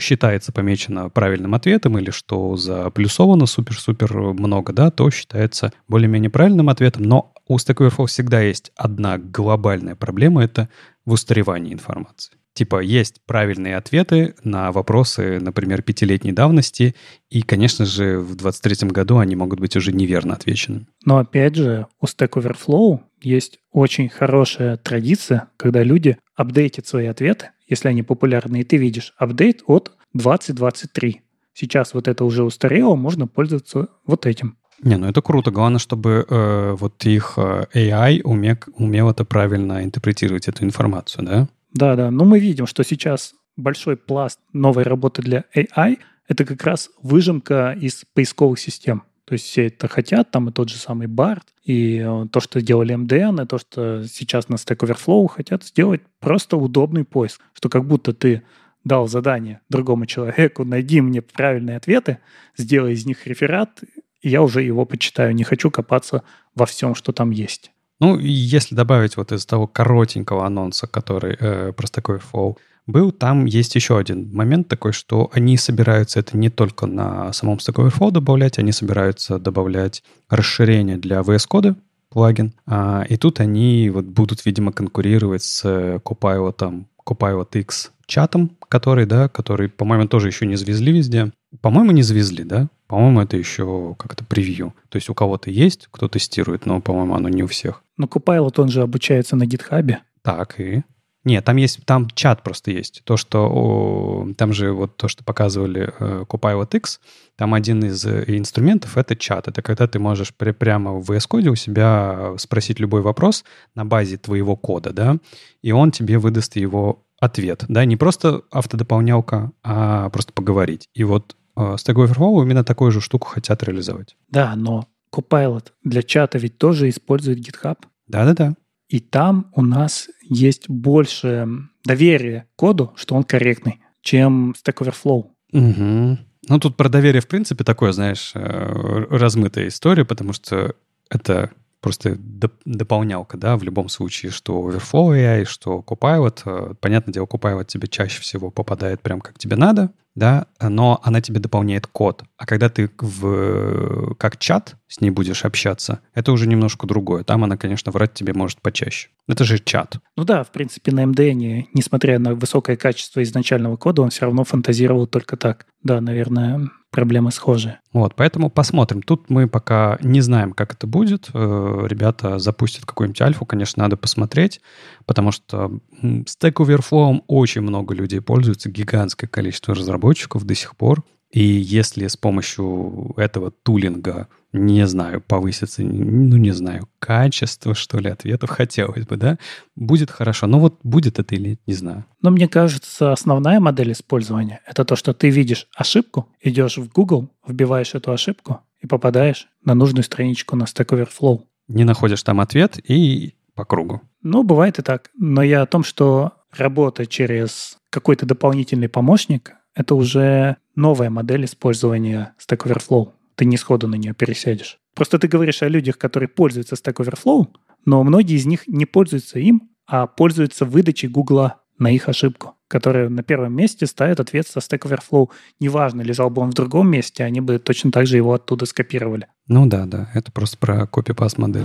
считается помечено правильным ответом или что заплюсовано супер-супер много, да, то считается более-менее правильным ответом. Но у Stack Overflow всегда есть одна глобальная проблема — это в устаревании информации. Типа есть правильные ответы на вопросы, например, пятилетней давности, и, конечно же, в 23 году они могут быть уже неверно отвечены. Но опять же, у Stack Overflow есть очень хорошая традиция, когда люди апдейтят свои ответы, если они популярны, и ты видишь апдейт от 2023. Сейчас вот это уже устарело, можно пользоваться вот этим. Не, ну это круто. Главное, чтобы э, вот их э, AI умел, умел это правильно интерпретировать, эту информацию, да? Да, да. Но мы видим, что сейчас большой пласт новой работы для AI — это как раз выжимка из поисковых систем. То есть все это хотят, там и тот же самый Барт, и э, то, что делали MDN, и то, что сейчас на Stack Overflow хотят сделать просто удобный поиск, что как будто ты дал задание другому человеку, найди мне правильные ответы, сделай из них реферат, и я уже его почитаю. Не хочу копаться во всем, что там есть. Ну, если добавить вот из того коротенького анонса, который э, про Stack Overflow был, там есть еще один момент такой, что они собираются это не только на самом Stack Overflow добавлять, они собираются добавлять расширение для VS Code, плагин. А, и тут они вот будут, видимо, конкурировать с Copilot, Copilot X чатом, который, да, который, по-моему, тоже еще не завезли везде. По-моему, не завезли, да? По-моему, это еще как-то превью. То есть у кого-то есть, кто тестирует, но, по-моему, оно не у всех. Но Copilot, он же обучается на гитхабе. Так, и? Нет, там есть, там чат просто есть. То, что о, там же вот то, что показывали э, Copilot X, там один из э, инструментов — это чат. Это когда ты можешь при, прямо в VS Code у себя спросить любой вопрос на базе твоего кода, да, и он тебе выдаст его ответ, да, не просто автодополнялка, а просто поговорить. И вот э, Stack Overflow именно такую же штуку хотят реализовать. Да, но Copilot для чата ведь тоже использует GitHub. Да-да-да. И там у нас есть больше доверия коду, что он корректный, чем Stack Overflow. Угу. Ну, тут про доверие, в принципе, такое, знаешь, э, размытая история, потому что это просто доп- дополнялка, да, в любом случае, что Overflow AI, что Copilot. Э, понятное дело, Copilot тебе чаще всего попадает прям как тебе надо, да, но она тебе дополняет код. А когда ты в, как чат с ней будешь общаться, это уже немножко другое. Там она, конечно, врать тебе может почаще. Это же чат. Ну да, в принципе, на MDN, несмотря на высокое качество изначального кода, он все равно фантазировал только так. Да, наверное, проблемы схожие. Вот, поэтому посмотрим. Тут мы пока не знаем, как это будет. Э, ребята запустят какую-нибудь альфу, конечно, надо посмотреть, потому что Stack Overflow очень много людей пользуются, гигантское количество разработчиков до сих пор. И если с помощью этого тулинга, не знаю, повысится, ну, не знаю, качество, что ли, ответов хотелось бы, да, будет хорошо. Но вот будет это или нет, не знаю. Но мне кажется, основная модель использования — это то, что ты видишь ошибку, идешь в Google, вбиваешь эту ошибку и попадаешь на нужную страничку на Stack Overflow. Не находишь там ответ и по кругу. Ну, бывает и так. Но я о том, что работа через какой-то дополнительный помощник — это уже новая модель использования Stack Overflow. Ты не сходу на нее пересядешь. Просто ты говоришь о людях, которые пользуются Stack Overflow, но многие из них не пользуются им, а пользуются выдачей Гугла на их ошибку, которая на первом месте ставит ответ со Stack Overflow. Неважно, лежал бы он в другом месте, они бы точно так же его оттуда скопировали. Ну да, да, это просто про копипаст модель.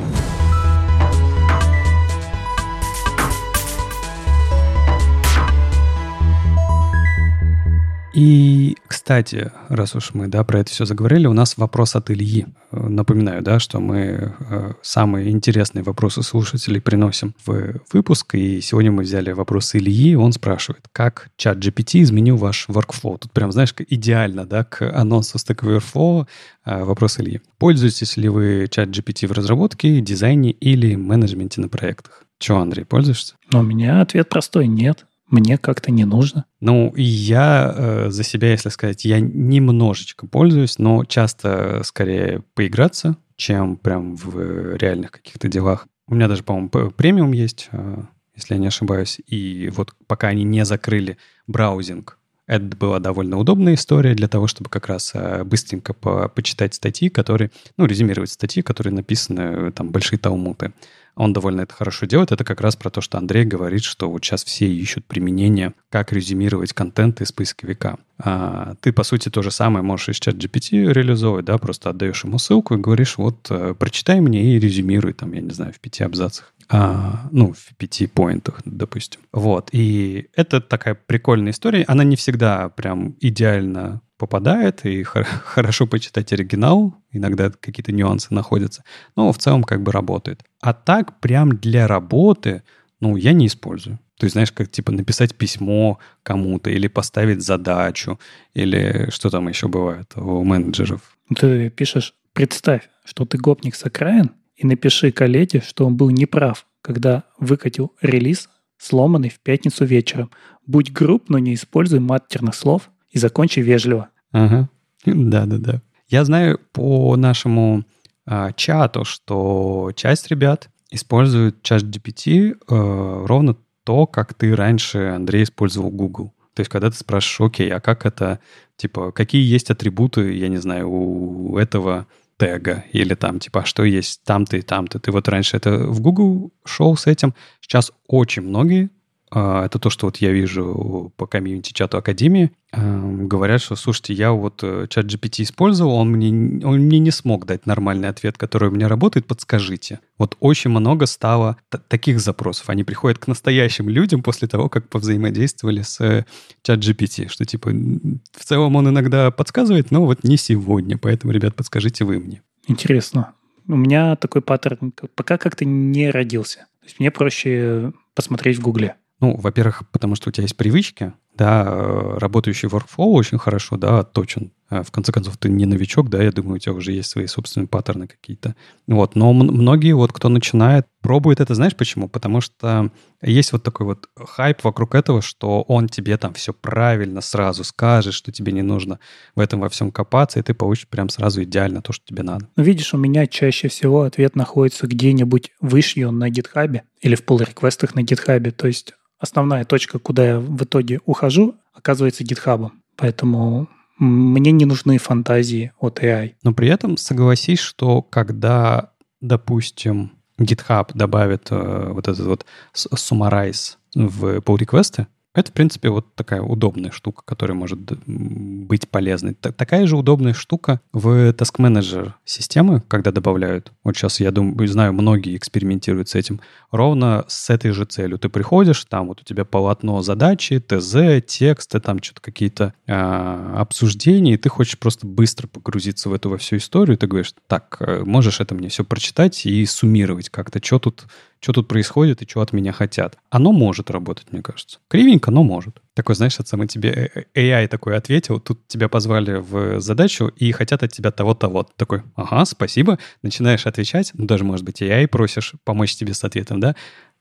И, кстати, раз уж мы да, про это все заговорили, у нас вопрос от Ильи. Напоминаю, да, что мы э, самые интересные вопросы слушателей приносим в выпуск, и сегодня мы взяли вопрос Ильи, он спрашивает, как чат GPT изменил ваш workflow? Тут прям, знаешь, идеально, да, к анонсу Stack Overflow э, вопрос Ильи. Пользуетесь ли вы чат GPT в разработке, дизайне или менеджменте на проектах? Чего, Андрей, пользуешься? Ну, у меня ответ простой – нет мне как-то не нужно. Ну, я э, за себя, если сказать, я немножечко пользуюсь, но часто скорее поиграться, чем прям в реальных каких-то делах. У меня даже, по-моему, премиум есть, э, если я не ошибаюсь. И вот пока они не закрыли браузинг, это была довольно удобная история для того, чтобы как раз э, быстренько по почитать статьи, которые, ну, резюмировать статьи, которые написаны, там, большие талмуты. Он довольно это хорошо делает. Это как раз про то, что Андрей говорит, что вот сейчас все ищут применение, как резюмировать контент из поисковика. А ты, по сути, то же самое можешь из чат GPT реализовывать, да, просто отдаешь ему ссылку и говоришь, вот, э, прочитай мне и резюмируй, там, я не знаю, в пяти абзацах. А, ну, в пяти поинтах, допустим. Вот. И это такая прикольная история. Она не всегда прям идеально попадает, и хорошо почитать оригинал, иногда какие-то нюансы находятся, но в целом как бы работает. А так прям для работы, ну, я не использую. То есть, знаешь, как типа написать письмо кому-то или поставить задачу, или что там еще бывает у менеджеров. Ты пишешь, представь, что ты гопник с окраин, и напиши коллеге, что он был неправ, когда выкатил релиз, сломанный в пятницу вечером. Будь груб, но не используй матерных слов и закончи вежливо. Ага. Да-да-да. Я знаю по нашему э, чату, что часть ребят используют чат GPT э, ровно то, как ты раньше, Андрей, использовал Google. То есть, когда ты спрашиваешь, окей, а как это, типа, какие есть атрибуты, я не знаю, у этого тега, или там, типа, а что есть там-то и там-то. Ты вот раньше это в Google шел с этим. Сейчас очень многие это то, что вот я вижу по комьюнити-чату Академии, говорят, что, слушайте, я вот э, чат GPT использовал, он мне, он мне не смог дать нормальный ответ, который у меня работает, подскажите. Вот очень много стало таких запросов. Они приходят к настоящим людям после того, как повзаимодействовали с э, чат GPT, что типа в целом он иногда подсказывает, но вот не сегодня, поэтому, ребят, подскажите вы мне. Интересно. У меня такой паттерн пока как-то не родился. То есть мне проще посмотреть в Гугле. Ну, во-первых, потому что у тебя есть привычки, да, э, работающий workflow очень хорошо, да, отточен. А в конце концов, ты не новичок, да, я думаю, у тебя уже есть свои собственные паттерны какие-то. Вот, но многие вот, кто начинает, пробует это, знаешь почему? Потому что есть вот такой вот хайп вокруг этого, что он тебе там все правильно сразу скажет, что тебе не нужно в этом во всем копаться, и ты получишь прям сразу идеально то, что тебе надо. Ну, видишь, у меня чаще всего ответ находится где-нибудь выше на GitHub или в pull-реквестах на GitHub, то есть основная точка, куда я в итоге ухожу, оказывается GitHub. Поэтому мне не нужны фантазии от AI. Но при этом согласись, что когда, допустим, GitHub добавит э, вот этот вот summarize в pull реквесты это, в принципе, вот такая удобная штука, которая может быть полезной. Такая же удобная штука в Task Manager системы, когда добавляют. Вот сейчас, я думаю, знаю, многие экспериментируют с этим. Ровно с этой же целью. Ты приходишь, там вот у тебя полотно задачи, ТЗ, тексты, там что-то какие-то э, обсуждения, и ты хочешь просто быстро погрузиться в эту во всю историю. Ты говоришь, так, э, можешь это мне все прочитать и суммировать как-то, что тут что тут происходит и что от меня хотят. Оно может работать, мне кажется. Кривенько, но может. Такой, знаешь, это самый тебе э, э, AI такой ответил, тут тебя позвали в задачу и хотят от тебя того-того. Такой, ага, спасибо. Начинаешь отвечать, ну даже, может быть, AI просишь помочь тебе с ответом, да?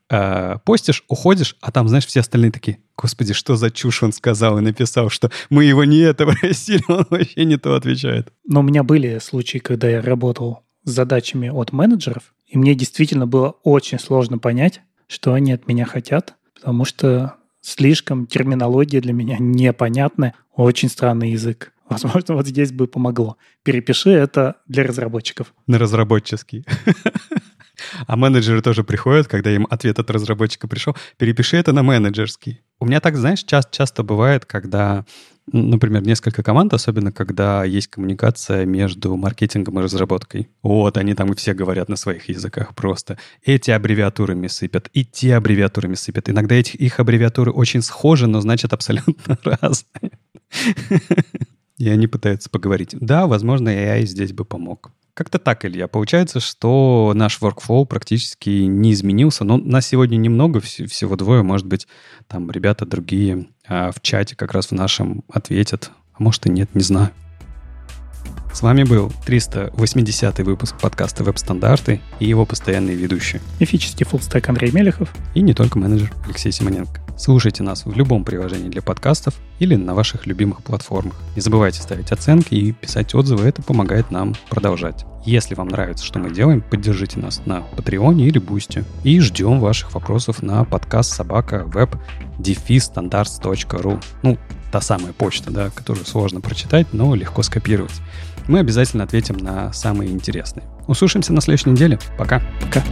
Э, постишь, уходишь, а там, знаешь, все остальные такие, господи, что за чушь он сказал и написал, что мы его не это просили, он вообще не то отвечает. Но у меня были случаи, когда я работал с задачами от менеджеров, и мне действительно было очень сложно понять, что они от меня хотят, потому что слишком терминология для меня непонятная, очень странный язык. Возможно, вот здесь бы помогло. Перепиши это для разработчиков. На разработческий. А менеджеры тоже приходят, когда им ответ от разработчика пришел, перепиши это на менеджерский. У меня так, знаешь, часто, часто бывает, когда например, несколько команд, особенно когда есть коммуникация между маркетингом и разработкой. Вот, они там и все говорят на своих языках просто. Эти аббревиатурами сыпят, и те аббревиатурами сыпят. Иногда эти, их аббревиатуры очень схожи, но значит абсолютно разные. И они пытаются поговорить. Да, возможно, AI здесь бы помог. Как-то так, Илья. Получается, что наш workflow практически не изменился. Но нас сегодня немного, всего двое. Может быть, там ребята другие а, в чате как раз в нашем ответят. А может и нет, не знаю. С вами был 380 выпуск подкаста «Веб-стандарты» и его постоянные ведущие. Мифический fullstack Андрей Мелехов. И не только менеджер Алексей Симоненко. Слушайте нас в любом приложении для подкастов или на ваших любимых платформах. Не забывайте ставить оценки и писать отзывы, это помогает нам продолжать. Если вам нравится, что мы делаем, поддержите нас на Патреоне или Бусти. И ждем ваших вопросов на подкаст собака веб standards.ru. Ну, та самая почта, да, которую сложно прочитать, но легко скопировать. Мы обязательно ответим на самые интересные. Услышимся на следующей неделе. Пока. Пока.